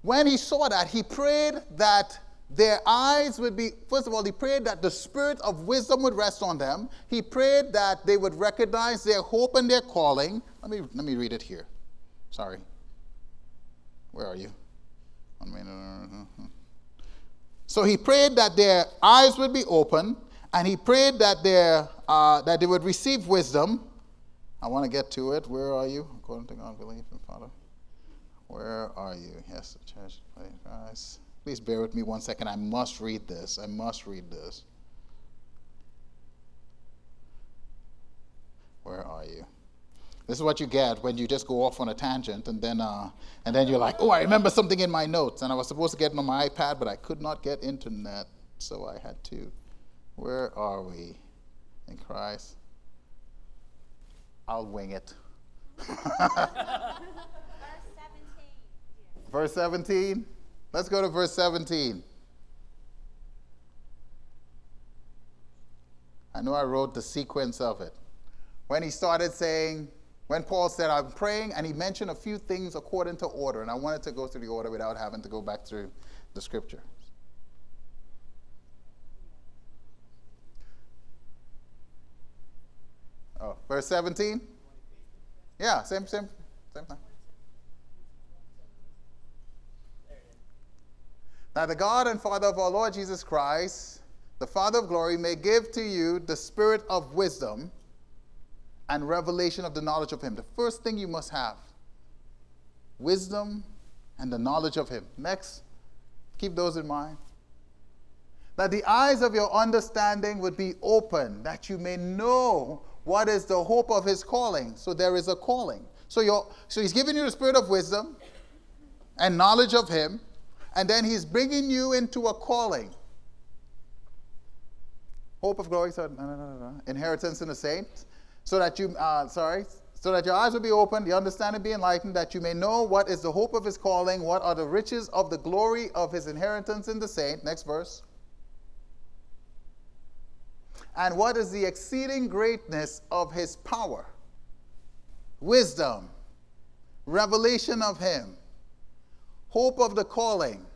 When he saw that, he prayed that their eyes would be, first of all, he prayed that the spirit of wisdom would rest on them. He prayed that they would recognize their hope and their calling. Let me, let me read it here. Sorry. Where are you? [laughs] So he prayed that their eyes would be open, and he prayed that, uh, that they would receive wisdom. I want to get to it. Where are you? According to God, believe in Father. Where are you? Yes, the church. Christ. Please bear with me one second. I must read this. I must read this. Where are you? This is what you get when you just go off on a tangent and then, uh, and then you're like, oh, I remember something in my notes. And I was supposed to get it on my iPad, but I could not get internet, so I had to. Where are we in Christ? I'll wing it. [laughs] Verse 17. Let's go to verse 17. I know I wrote the sequence of it. When he started saying, When Paul said, I'm praying, and he mentioned a few things according to order, and I wanted to go through the order without having to go back through the scripture. Oh, verse 17? Yeah, same, same, same thing. Now, the God and Father of our Lord Jesus Christ, the Father of glory, may give to you the spirit of wisdom and revelation of the knowledge of Him. The first thing you must have wisdom and the knowledge of Him. Next, keep those in mind. That the eyes of your understanding would be open, that you may know what is the hope of His calling. So there is a calling. So, you're, so He's giving you the spirit of wisdom and knowledge of Him and then he's bringing you into a calling. Hope of glory, so, no, no, no, no. inheritance in the saints, so that you, uh, sorry, so that your eyes will be opened, the understanding be enlightened, that you may know what is the hope of his calling, what are the riches of the glory of his inheritance in the saint. Next verse. And what is the exceeding greatness of his power? Wisdom, revelation of him hope of the calling,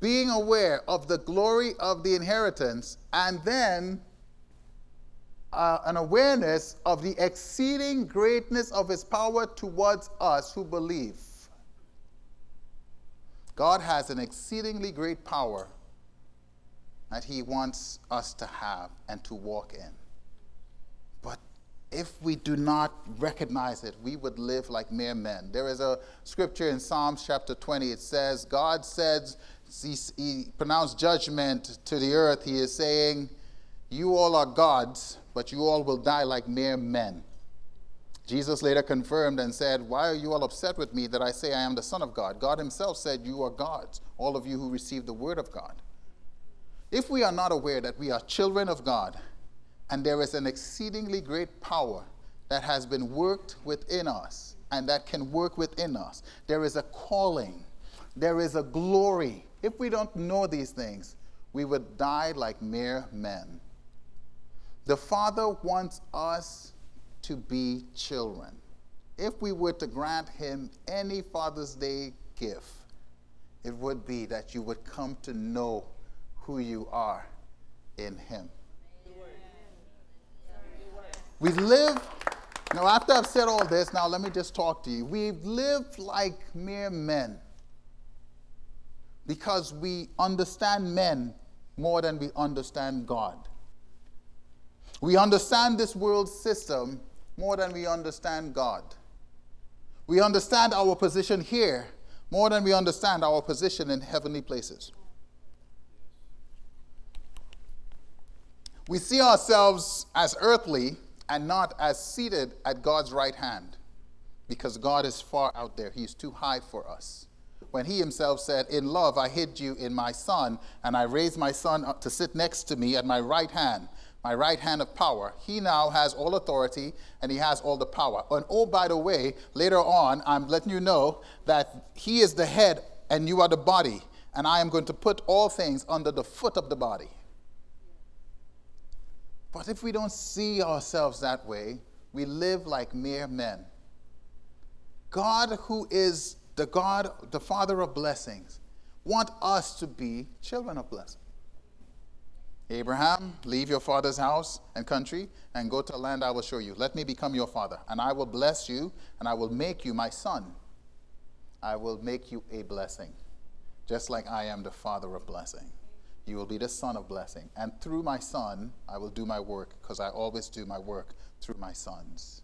being aware of the glory of the inheritance, and then uh, an awareness of the exceeding greatness of his power towards us who believe. God has an exceedingly great power that he wants us to have and to walk in But if we do not recognize it, we would live like mere men. There is a scripture in Psalms chapter 20. It says, God says, he, pronounced judgment to the earth. He is saying, You all are gods, but you all will die like mere men. Jesus later confirmed and said, Why are you all upset with me that I say I am the Son of God? God Himself said, You are gods, all of you who receive the word of God. If we are not aware that we are children of God, and there is an exceedingly great power that has been worked within us and that can work within us. There is a calling, there is a glory. If we don't know these things, we would die like mere men. The Father wants us to be children. If we were to grant Him any Father's Day gift, it would be that you would come to know who you are in Him. We live, now after I've said all this, now let me just talk to you. We've lived like mere men because we understand men more than we understand God. We understand this world system more than we understand God. We understand our position here more than we understand our position in heavenly places. We see ourselves as earthly and not as seated at God's right hand, because God is far out there. He's too high for us. When he himself said, In love I hid you in my son, and I raised my son up to sit next to me at my right hand, my right hand of power. He now has all authority and he has all the power. And oh, by the way, later on, I'm letting you know that he is the head and you are the body, and I am going to put all things under the foot of the body. But if we don't see ourselves that way, we live like mere men. God, who is the God, the Father of blessings, want us to be children of blessing. Abraham, leave your father's house and country and go to a land I will show you. Let me become your father, and I will bless you, and I will make you my son. I will make you a blessing, just like I am the father of blessing. You will be the son of blessing. And through my son, I will do my work because I always do my work through my sons.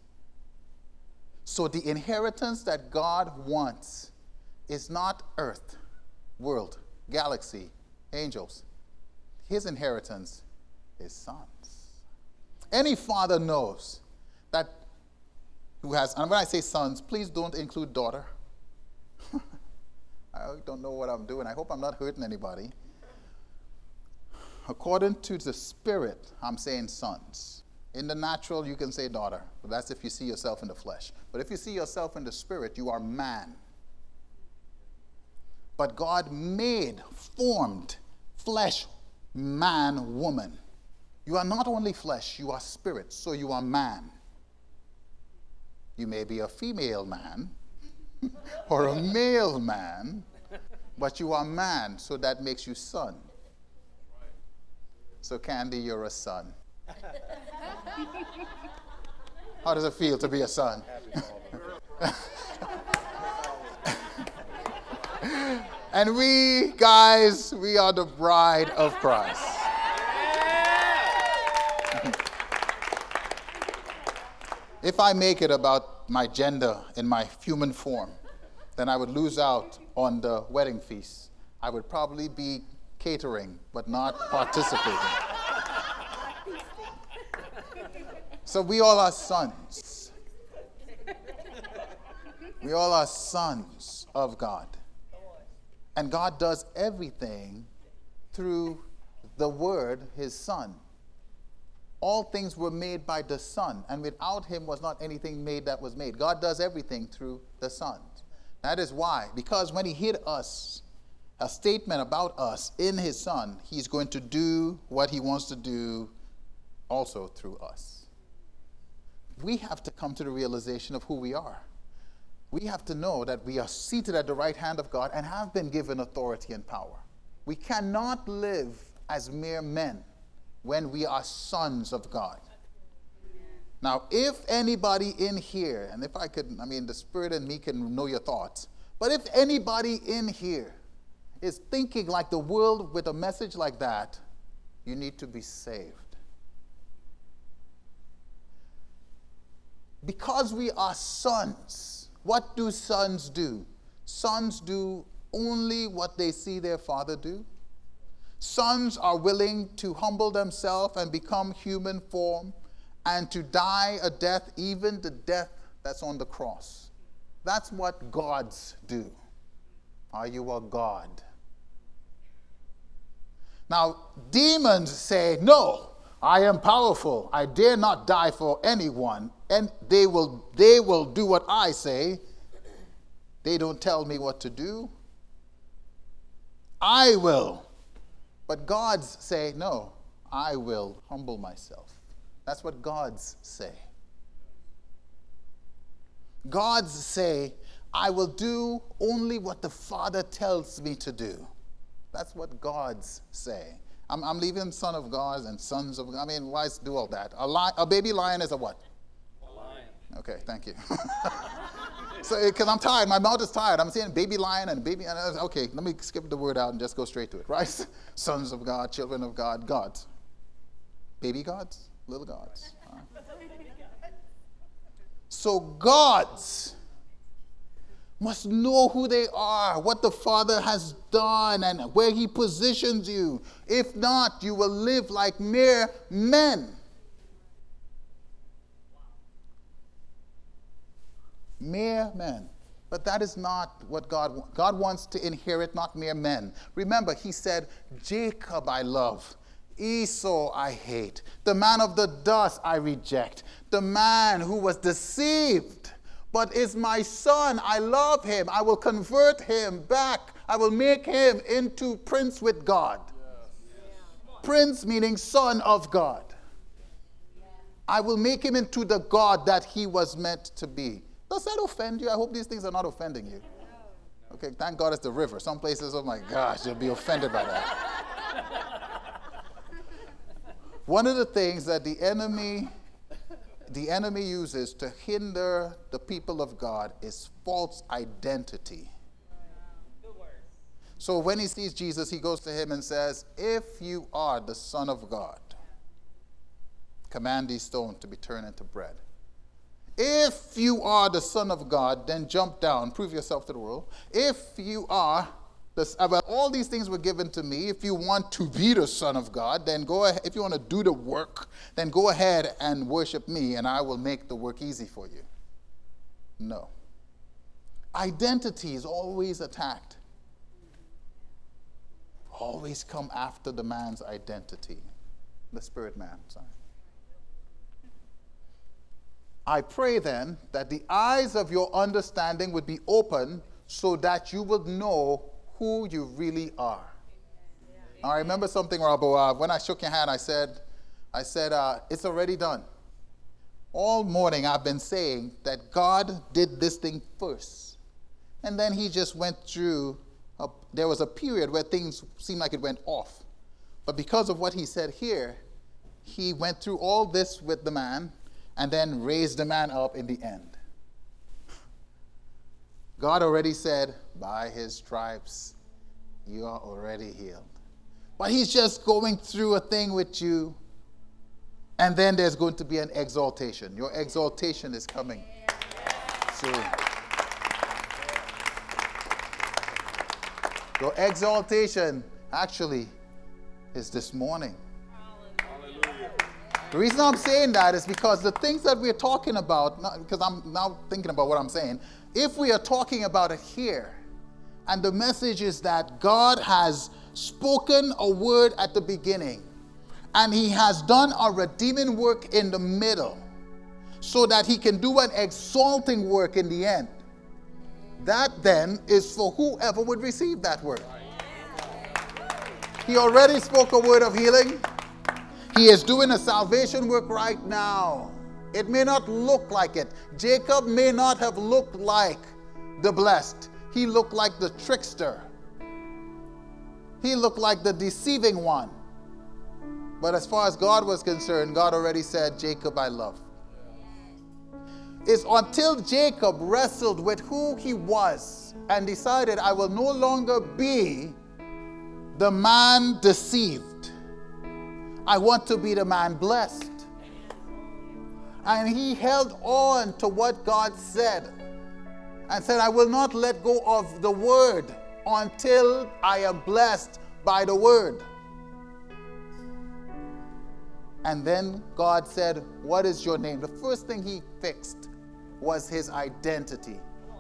So the inheritance that God wants is not earth, world, galaxy, angels. His inheritance is sons. Any father knows that who has, and when I say sons, please don't include daughter. [laughs] I don't know what I'm doing. I hope I'm not hurting anybody according to the spirit, I'm saying sons. In the natural, you can say daughter, but that's if you see yourself in the flesh. But if you see yourself in the spirit, you are man. But God made, formed flesh, man, woman. You are not only flesh, you are spirit, so you are man. You may be a female man [laughs] or a male man, but you are man, so that makes you son. So, Candy, you're a son. How does it feel to be a son? [laughs] and we, guys, we are the bride of Christ. [laughs] if I make it about my gender in my human form, then I would lose out on the wedding feast. I would probably be catering, but not participating. So we all are sons. We all are sons of God. And God does everything through the Word, His Son. All things were made by the Son, and without Him was not anything made that was made. God does everything through the Son. That is why, because when He hid us, a statement about us in His Son, He's going to do what He wants to do also through us. We have to come to the realization of who we are we have to know that we are seated at the right hand of God and have been given authority and power. We cannot live as mere men when we are sons of God. Now, if anybody in here, and if I could, I mean, the Spirit and me can know your thoughts, but if anybody in here is thinking like the world with a message like that, you need to be saved. Because we are sons, what do sons do? Sons do only what they see their father do. Sons are willing to humble themselves and become human form and to die a death, even the death that's on the cross. That's what gods do. Are you a god? Now, demons say, No, I am powerful. I dare not die for anyone and they will they will do what I say. They don't tell me what to do. I will. But gods say, no, I will humble myself. That's what gods say. Gods say, I will do only what the Father tells me to do. That's what gods say. I'm, I'm leaving son of gods and sons of I mean, why do all that? A, li- a baby lion is a what? A lion. Okay, thank you. [laughs] so, eh, because I'm tired, my mouth is tired. I'm saying baby lion and baby. And was, okay, let me skip the word out and just go straight to it, right? [laughs] Sons of God, children of God, gods. Baby gods, little gods. [laughs] So, gods must know who they are, what the Father has done, and where He positions you. If not, you will live like mere men. mere men. But that is not what God wants. God wants to inherit not mere men. Remember, he said, Jacob I love, Esau I hate, the man of the dust I reject, the man who was deceived, but is my son. I love him. I will convert him back. I will make him into prince with God. Prince meaning son of God. I will make him into the God that he was meant to be. Does that offend you? I hope these things are not offending you. Okay, thank God it's the river. Some places, oh my gosh, you'll be offended by that. One of the things that the enemy the enemy uses to hinder the people of God is false identity. So when he sees Jesus, he goes to him and says, If you are the Son of God, command these stones to be turned into bread. If you are the Son of God, then jump down, prove yourself to the world. If you are, this, uh, well, all these things were given to me. If you want to be the Son of God, then go ahead. If you want to do the work, then go ahead and worship me, and I will make the work easy for you. No. Identity is always attacked. Always come after the man's identity, the spirit man. Sorry. I pray then that the eyes of your understanding would be open so that you would know who you really are. I remember something, Robo. Uh, when I shook your hand, I said, I said, uh, it's already done. all morning I've been saying that God did this thing first. And then he just went through, a, there was a period where things seemed like it went off. But because of what he said here, he went through all this with the man and then raised the man up in the end. God already said, by his stripes, you are already healed. But he's just going through a thing with you and then there's going to be an exaltation. Your exaltation is coming soon. Your exaltation actually is this morning. The reason I'm saying that is because the things that we're talking about, because I'm now thinking about what I'm saying, if we are talking about it here, and the message is that God has spoken a word at the beginning, and he has done a redeeming work in the middle so that he can do an exalting work in the end. That then is for whoever would receive that word. He already spoke a word of healing. He is doing a salvation work right now. It may not look like it. Jacob may not have looked like the blessed. He looked like the trickster. He looked like the deceiving one. But as far as God was concerned, God already said, Jacob, I love. It's until Jacob wrestled with who he was and decided, I will no longer be the man deceived. I want to be the man blessed. And he held on to what God said and said, I will not let go of the word until I am blessed by the word. And then God said, What is your name? The first thing he fixed was his identity.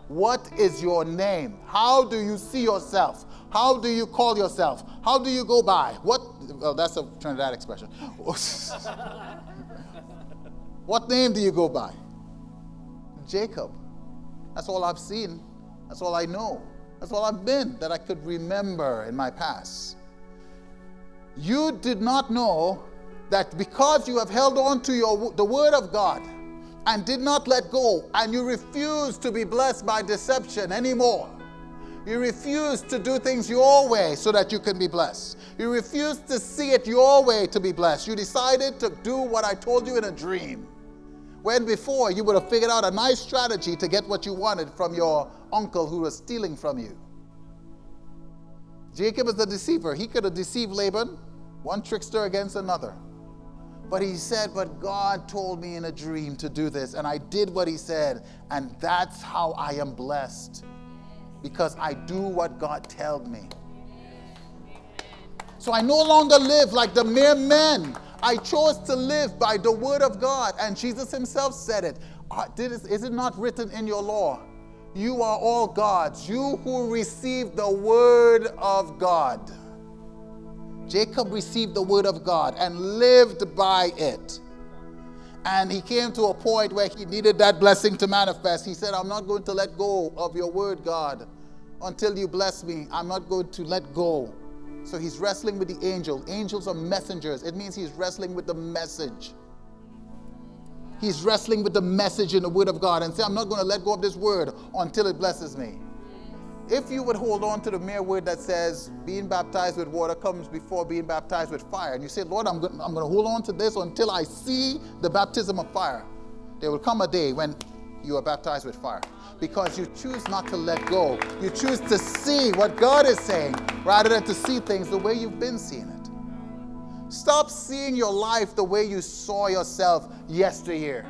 What is your name? How do you see yourself? How do you call yourself? How do you go by? What? Well, that's a Trinidad expression. [laughs] what name do you go by? Jacob. That's all I've seen. That's all I know. That's all I've been that I could remember in my past. You did not know that because you have held on to your, the word of God and did not let go, and you refuse to be blessed by deception anymore, you refuse to do things your way so that you can be blessed. You refuse to see it your way to be blessed. You decided to do what I told you in a dream. When before you would have figured out a nice strategy to get what you wanted from your uncle who was stealing from you. Jacob is the deceiver. He could have deceived Laban, one trickster against another. But he said, But God told me in a dream to do this, and I did what he said, and that's how I am blessed. Because I do what God told me. So I no longer live like the mere men. I chose to live by the word of God. And Jesus himself said it. Uh, it not written in your law? You are all gods. You who receive the word of God. Jacob received the word of God and lived by it. And he came to a point where he needed that blessing to manifest. He said, I'm not going to let go of your word, God, until you bless me. I'm not going to let go. So he's wrestling with the angel. Angels are messengers. It means he's wrestling with the message. He's wrestling with the message in the word of God and say, I'm not going to let go of this word until it blesses me. If you would hold on to the mere word that says being baptized with water comes before being baptized with fire, and you say, Lord, I'm going, I'm going to hold on to this until I see the baptism of fire, there will come a day when you are baptized with fire because you choose not to let go. You choose to see what God is saying rather than to see things the way you've been seeing it. Stop seeing your life the way you saw yourself yesteryear.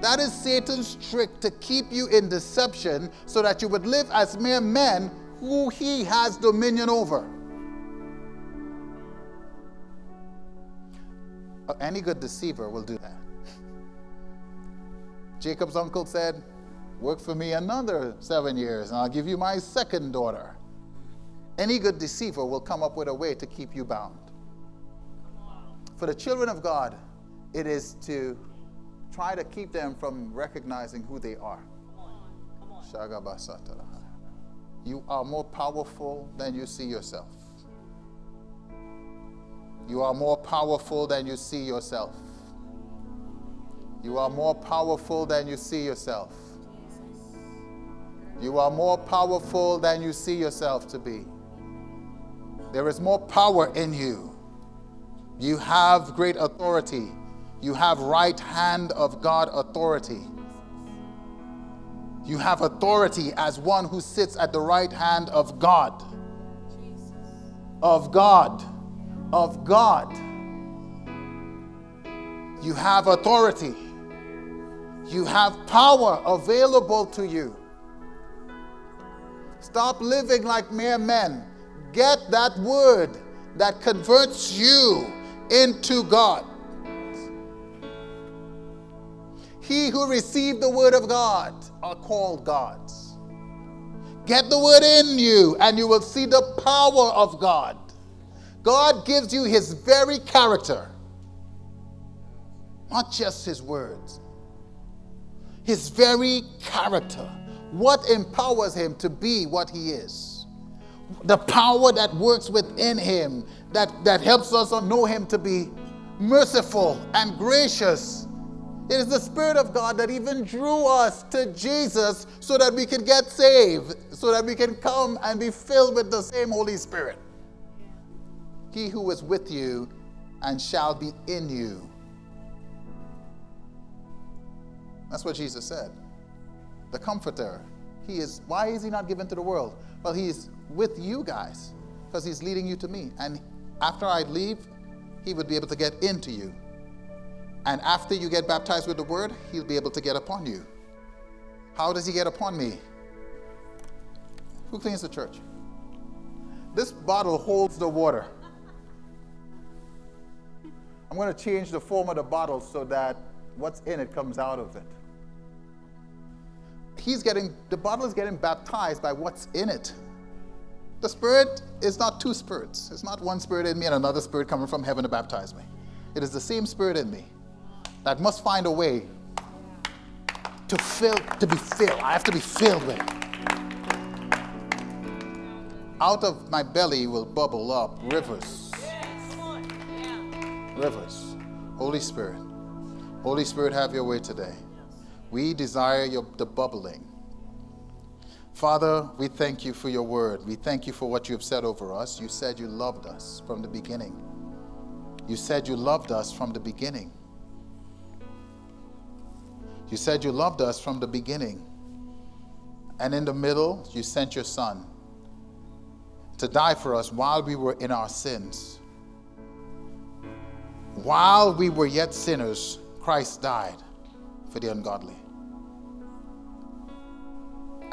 That is Satan's trick to keep you in deception so that you would live as mere men who he has dominion over. Uh, any good deceiver will do that. Jacob's uncle said, Work for me another seven years, and I'll give you my second daughter. Any good deceiver will come up with a way to keep you bound. For the children of God, it is to try to keep them from recognizing who they are. You are more powerful than you see yourself. You are more powerful than you see yourself. You are more powerful than you see yourself. You are more powerful than you see yourself to be. There is more power in you. You have great authority. You have right hand of God authority. You have authority as one who sits at the right hand of God. Of God. Of God. You have authority. You have power available to you. Stop living like mere men. Get that word that converts you into God. He who received the word of God are called gods. Get the word in you, and you will see the power of God. God gives you his very character, not just his words, his very character. What empowers him to be what he is? The power that works within him that, that helps us know him to be merciful and gracious it is the Spirit of God that even drew us to Jesus so that we can get saved, so that we can come and be filled with the same Holy Spirit. He who is with you and shall be in you. That's what Jesus said. The Comforter. He is, why is he not given to the world? Well, he's with you guys because he's leading you to me. And after I leave, he would be able to get into you. And after you get baptized with the word, he'll be able to get upon you. How does he get upon me? Who cleans the church? This bottle holds the water. I'm going to change the form of the bottle so that what's in it comes out of it. He's getting, the bottle is getting baptized by what's in it. The Spirit is not two spirits. It's not one spirit in me and another spirit coming from heaven to baptize me. It is the same spirit in me that must find a way to fill, to be filled. I have to be filled with it. Out of my belly will bubble up rivers. Rivers. Holy Spirit. Holy Spirit, have your way today. We desire your, the bubbling. Father, we thank you for your word. We thank you for what you have said over us. You said you loved us from the beginning. You said you loved us from the beginning. You said you loved us from the beginning. And in the middle, you sent your son to die for us while we were in our sins. While we were yet sinners, Christ died for the ungodly.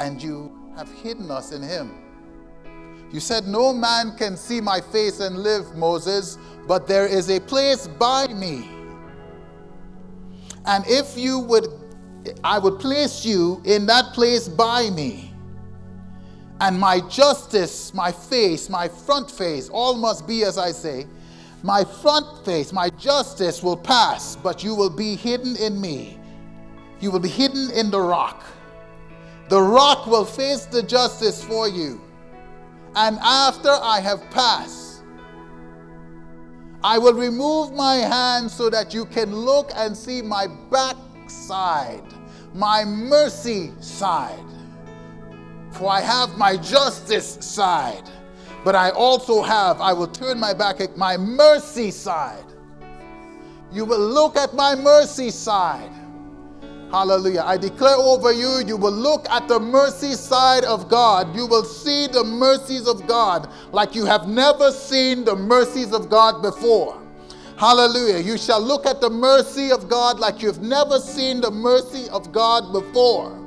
And you have hidden us in him. You said, No man can see my face and live, Moses, but there is a place by me. And if you would I would place you in that place by me. And my justice, my face, my front face, all must be as I say. My front face, my justice will pass, but you will be hidden in me. You will be hidden in the rock. The rock will face the justice for you. And after I have passed, I will remove my hand so that you can look and see my back side, my mercy side. For I have my justice side, but I also have, I will turn my back at my mercy side. You will look at my mercy side. Hallelujah. I declare over you, you will look at the mercy side of God. You will see the mercies of God like you have never seen the mercies of God before. Hallelujah. You shall look at the mercy of God like you've never seen the mercy of God before.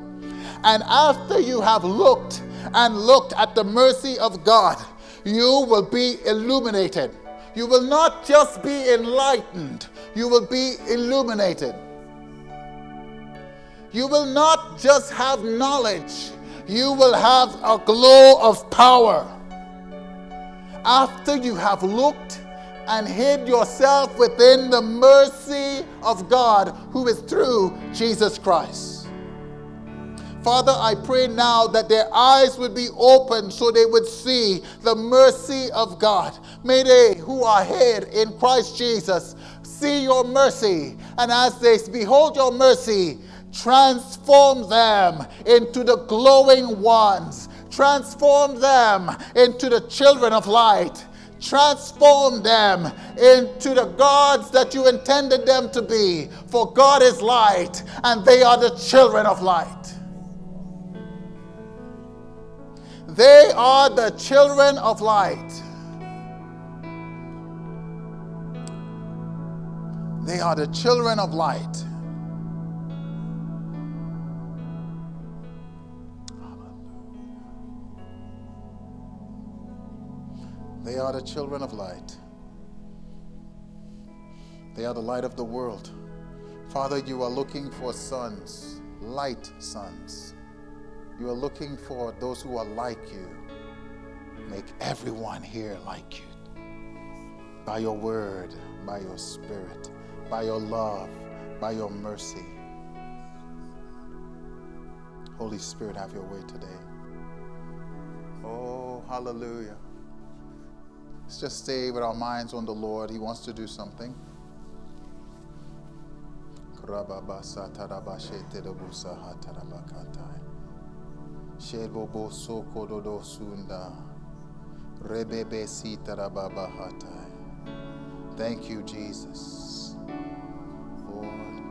And after you have looked and looked at the mercy of God, you will be illuminated. You will not just be enlightened, you will be illuminated. You will not just have knowledge, you will have a glow of power. After you have looked and hid yourself within the mercy of God who is through Jesus Christ. Father, I pray now that their eyes would be opened so they would see the mercy of God. May they who are hid in Christ Jesus see your mercy And as they behold your mercy, transform them into the glowing ones, transform them into the children of light. Transform them into the gods that you intended them to be. For God is light, and they are the children of light. They are the children of light. They are the children of light. They are the children of light. They are the light of the world. Father, you are looking for sons, light sons. You are looking for those who are like you. Make everyone here like you. By your word, by your spirit, by your love, by your mercy. Holy Spirit, have your way today. Oh, hallelujah. Let's just stay with our minds on the Lord. He wants to do something. Thank you, Jesus. Lord.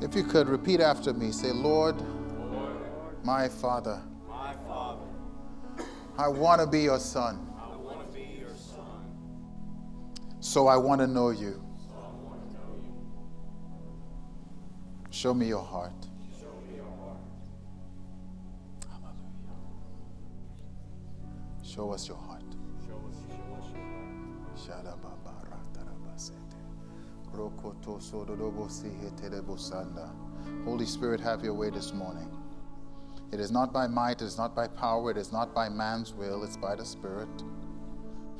If you could repeat after me, say, Lord, Lord my Father I want to be your son. So I want to know you. Show me your heart. Show us your heart. Holy Spirit, have your way this morning. It is not by might, it is not by power, it is not by man's will, it's by the Spirit.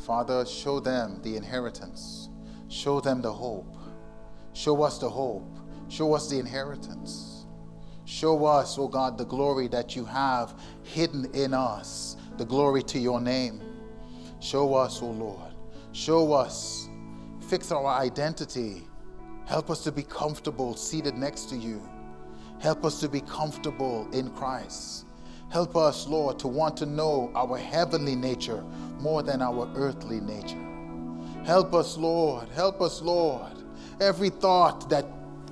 Father, show them the inheritance. Show them the hope. Show us the hope. Show us the inheritance. Show us, O oh God, the glory that you have hidden in us, the glory to your name. Show us, O oh Lord. Show us. Fix our identity. Help us to be comfortable seated next to you. Help us to be comfortable in Christ. Help us, Lord, to want to know our heavenly nature more than our earthly nature. Help us, Lord. Help us, Lord. Every thought that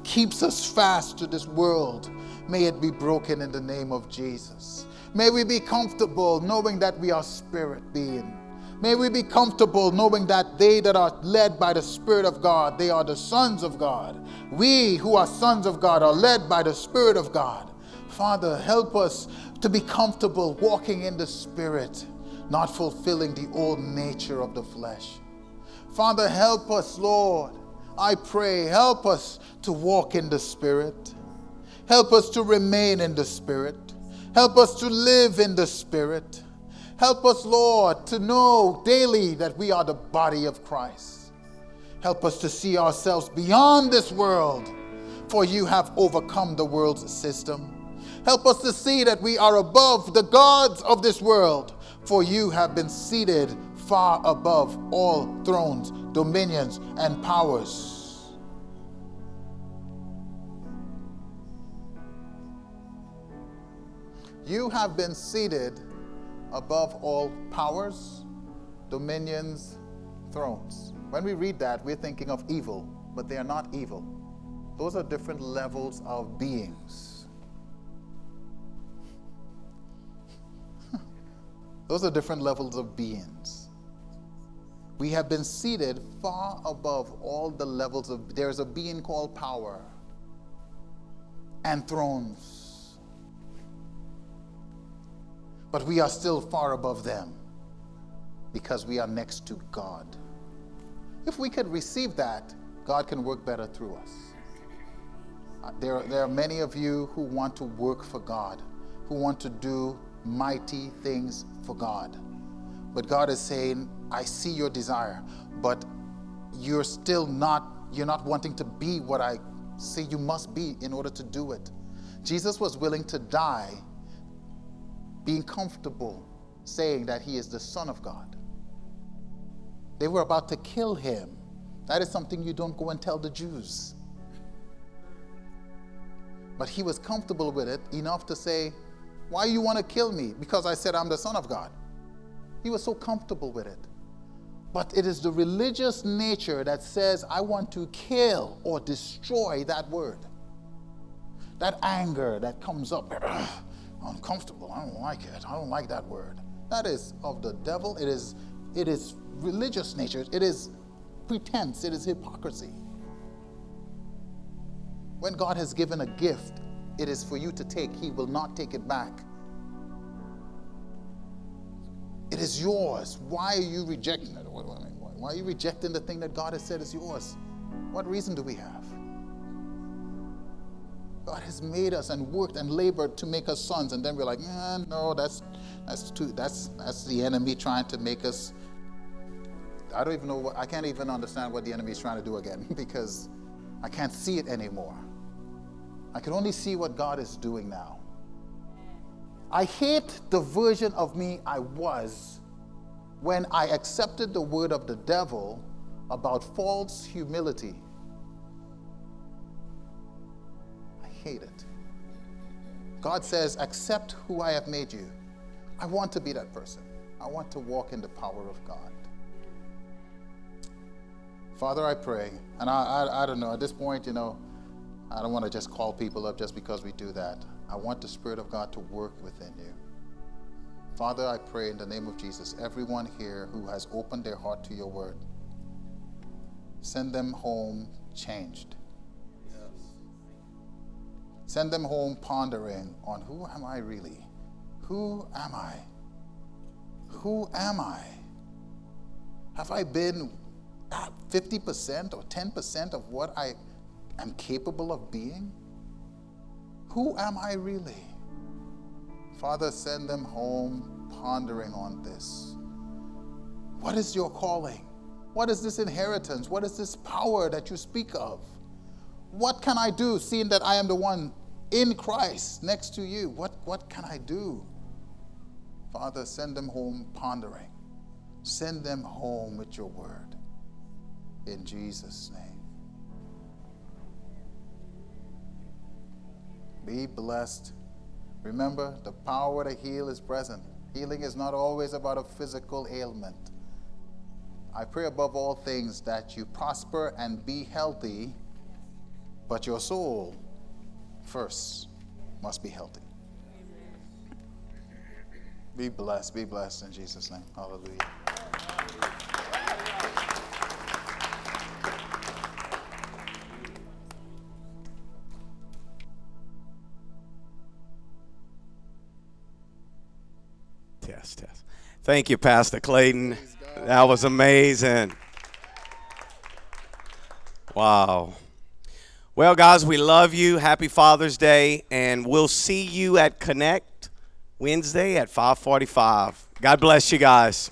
keeps us fast to this world, may it be broken in the name of Jesus. May we be comfortable knowing that we are spirit beings May we be comfortable knowing that they that are led by the Spirit of God, they are the sons of God. We who are sons of God are led by the Spirit of God. Father, help us to be comfortable walking in the Spirit, not fulfilling the old nature of the flesh. Father, help us, Lord. I pray, help us to walk in the Spirit. Help us to remain in the Spirit. Help us to live in the Spirit. Help us, Lord, to know daily that we are the body of Christ. Help us to see ourselves beyond this world, for you have overcome the world's system. Help us to see that we are above the gods of this world, for you have been seated far above all thrones, dominions, and powers. You have been seated above all powers, dominions, thrones. When we read that, we're thinking of evil, but they are not evil. Those are different levels of beings. [laughs] Those are different levels of beings. We have been seated far above all the levels of. There's a being called power and thrones But we are still far above them because we are next to God. If we could receive that, God can work better through us. Uh, there, there are many of you who want to work for God, who want to do mighty things for God. But God is saying, I see your desire, but you're still not, you're not wanting to be what I say you must be in order to do it. Jesus was willing to die being comfortable saying that he is the Son of God. They were about to kill him. That is something you don't go and tell the Jews. But he was comfortable with it enough to say, Why you want to kill me? Because I said I'm the Son of God. He was so comfortable with it. But it is the religious nature that says, I want to kill or destroy that word. That anger that comes up, [clears throat] uncomfortable. I don't like it. I don't like that word. That is of the devil. It is, it is religious nature. It is pretense. It is hypocrisy. When God has given a gift, it is for you to take. He will not take it back. It is yours. Why are you rejecting it? Why are you rejecting the thing that God has said is yours? What reason do we have? God has made us and worked and labored to make us sons, and then we're like, no, that's that's too that's that's the enemy trying to make us. I don't even know what I can't even understand what the enemy is trying to do again [laughs] because I can't see it anymore. I can only see what God is doing now. I hate the version of me I was when I accepted the word of the devil about false humility. Hate it. God says, Accept who I have made you. I want to be that person. I want to walk in the power of God. Father, I pray, and I, I, I don't know, at this point, you know, I don't want to just call people up just because we do that. I want the Spirit of God to work within you. Father, I pray in the name of Jesus, everyone here who has opened their heart to your word, send them home changed. Send them home pondering on who am I really? Who am I? Who am I? Have I been at 50% or 10% of what I am capable of being? Who am I really? Father, send them home pondering on this. What is your calling? What is this inheritance? What is this power that you speak of? What can I do, seeing that I am the one in Christ next to you? What, what can I do? Father, send them home pondering. Send them home with your word. In Jesus' name. Be blessed. Remember, the power to heal is present. Healing is not always about a physical ailment. I pray above all things that you prosper and be healthy, but your soul first must be healthy. Be blessed. Be blessed in Jesus' name. Hallelujah. Test, test. Thank you, Pastor Clayton. That was amazing. Wow. Well, guys, we love you. Happy Father's Day, and we'll see you at Connect Wednesday at 5:45. God bless you guys.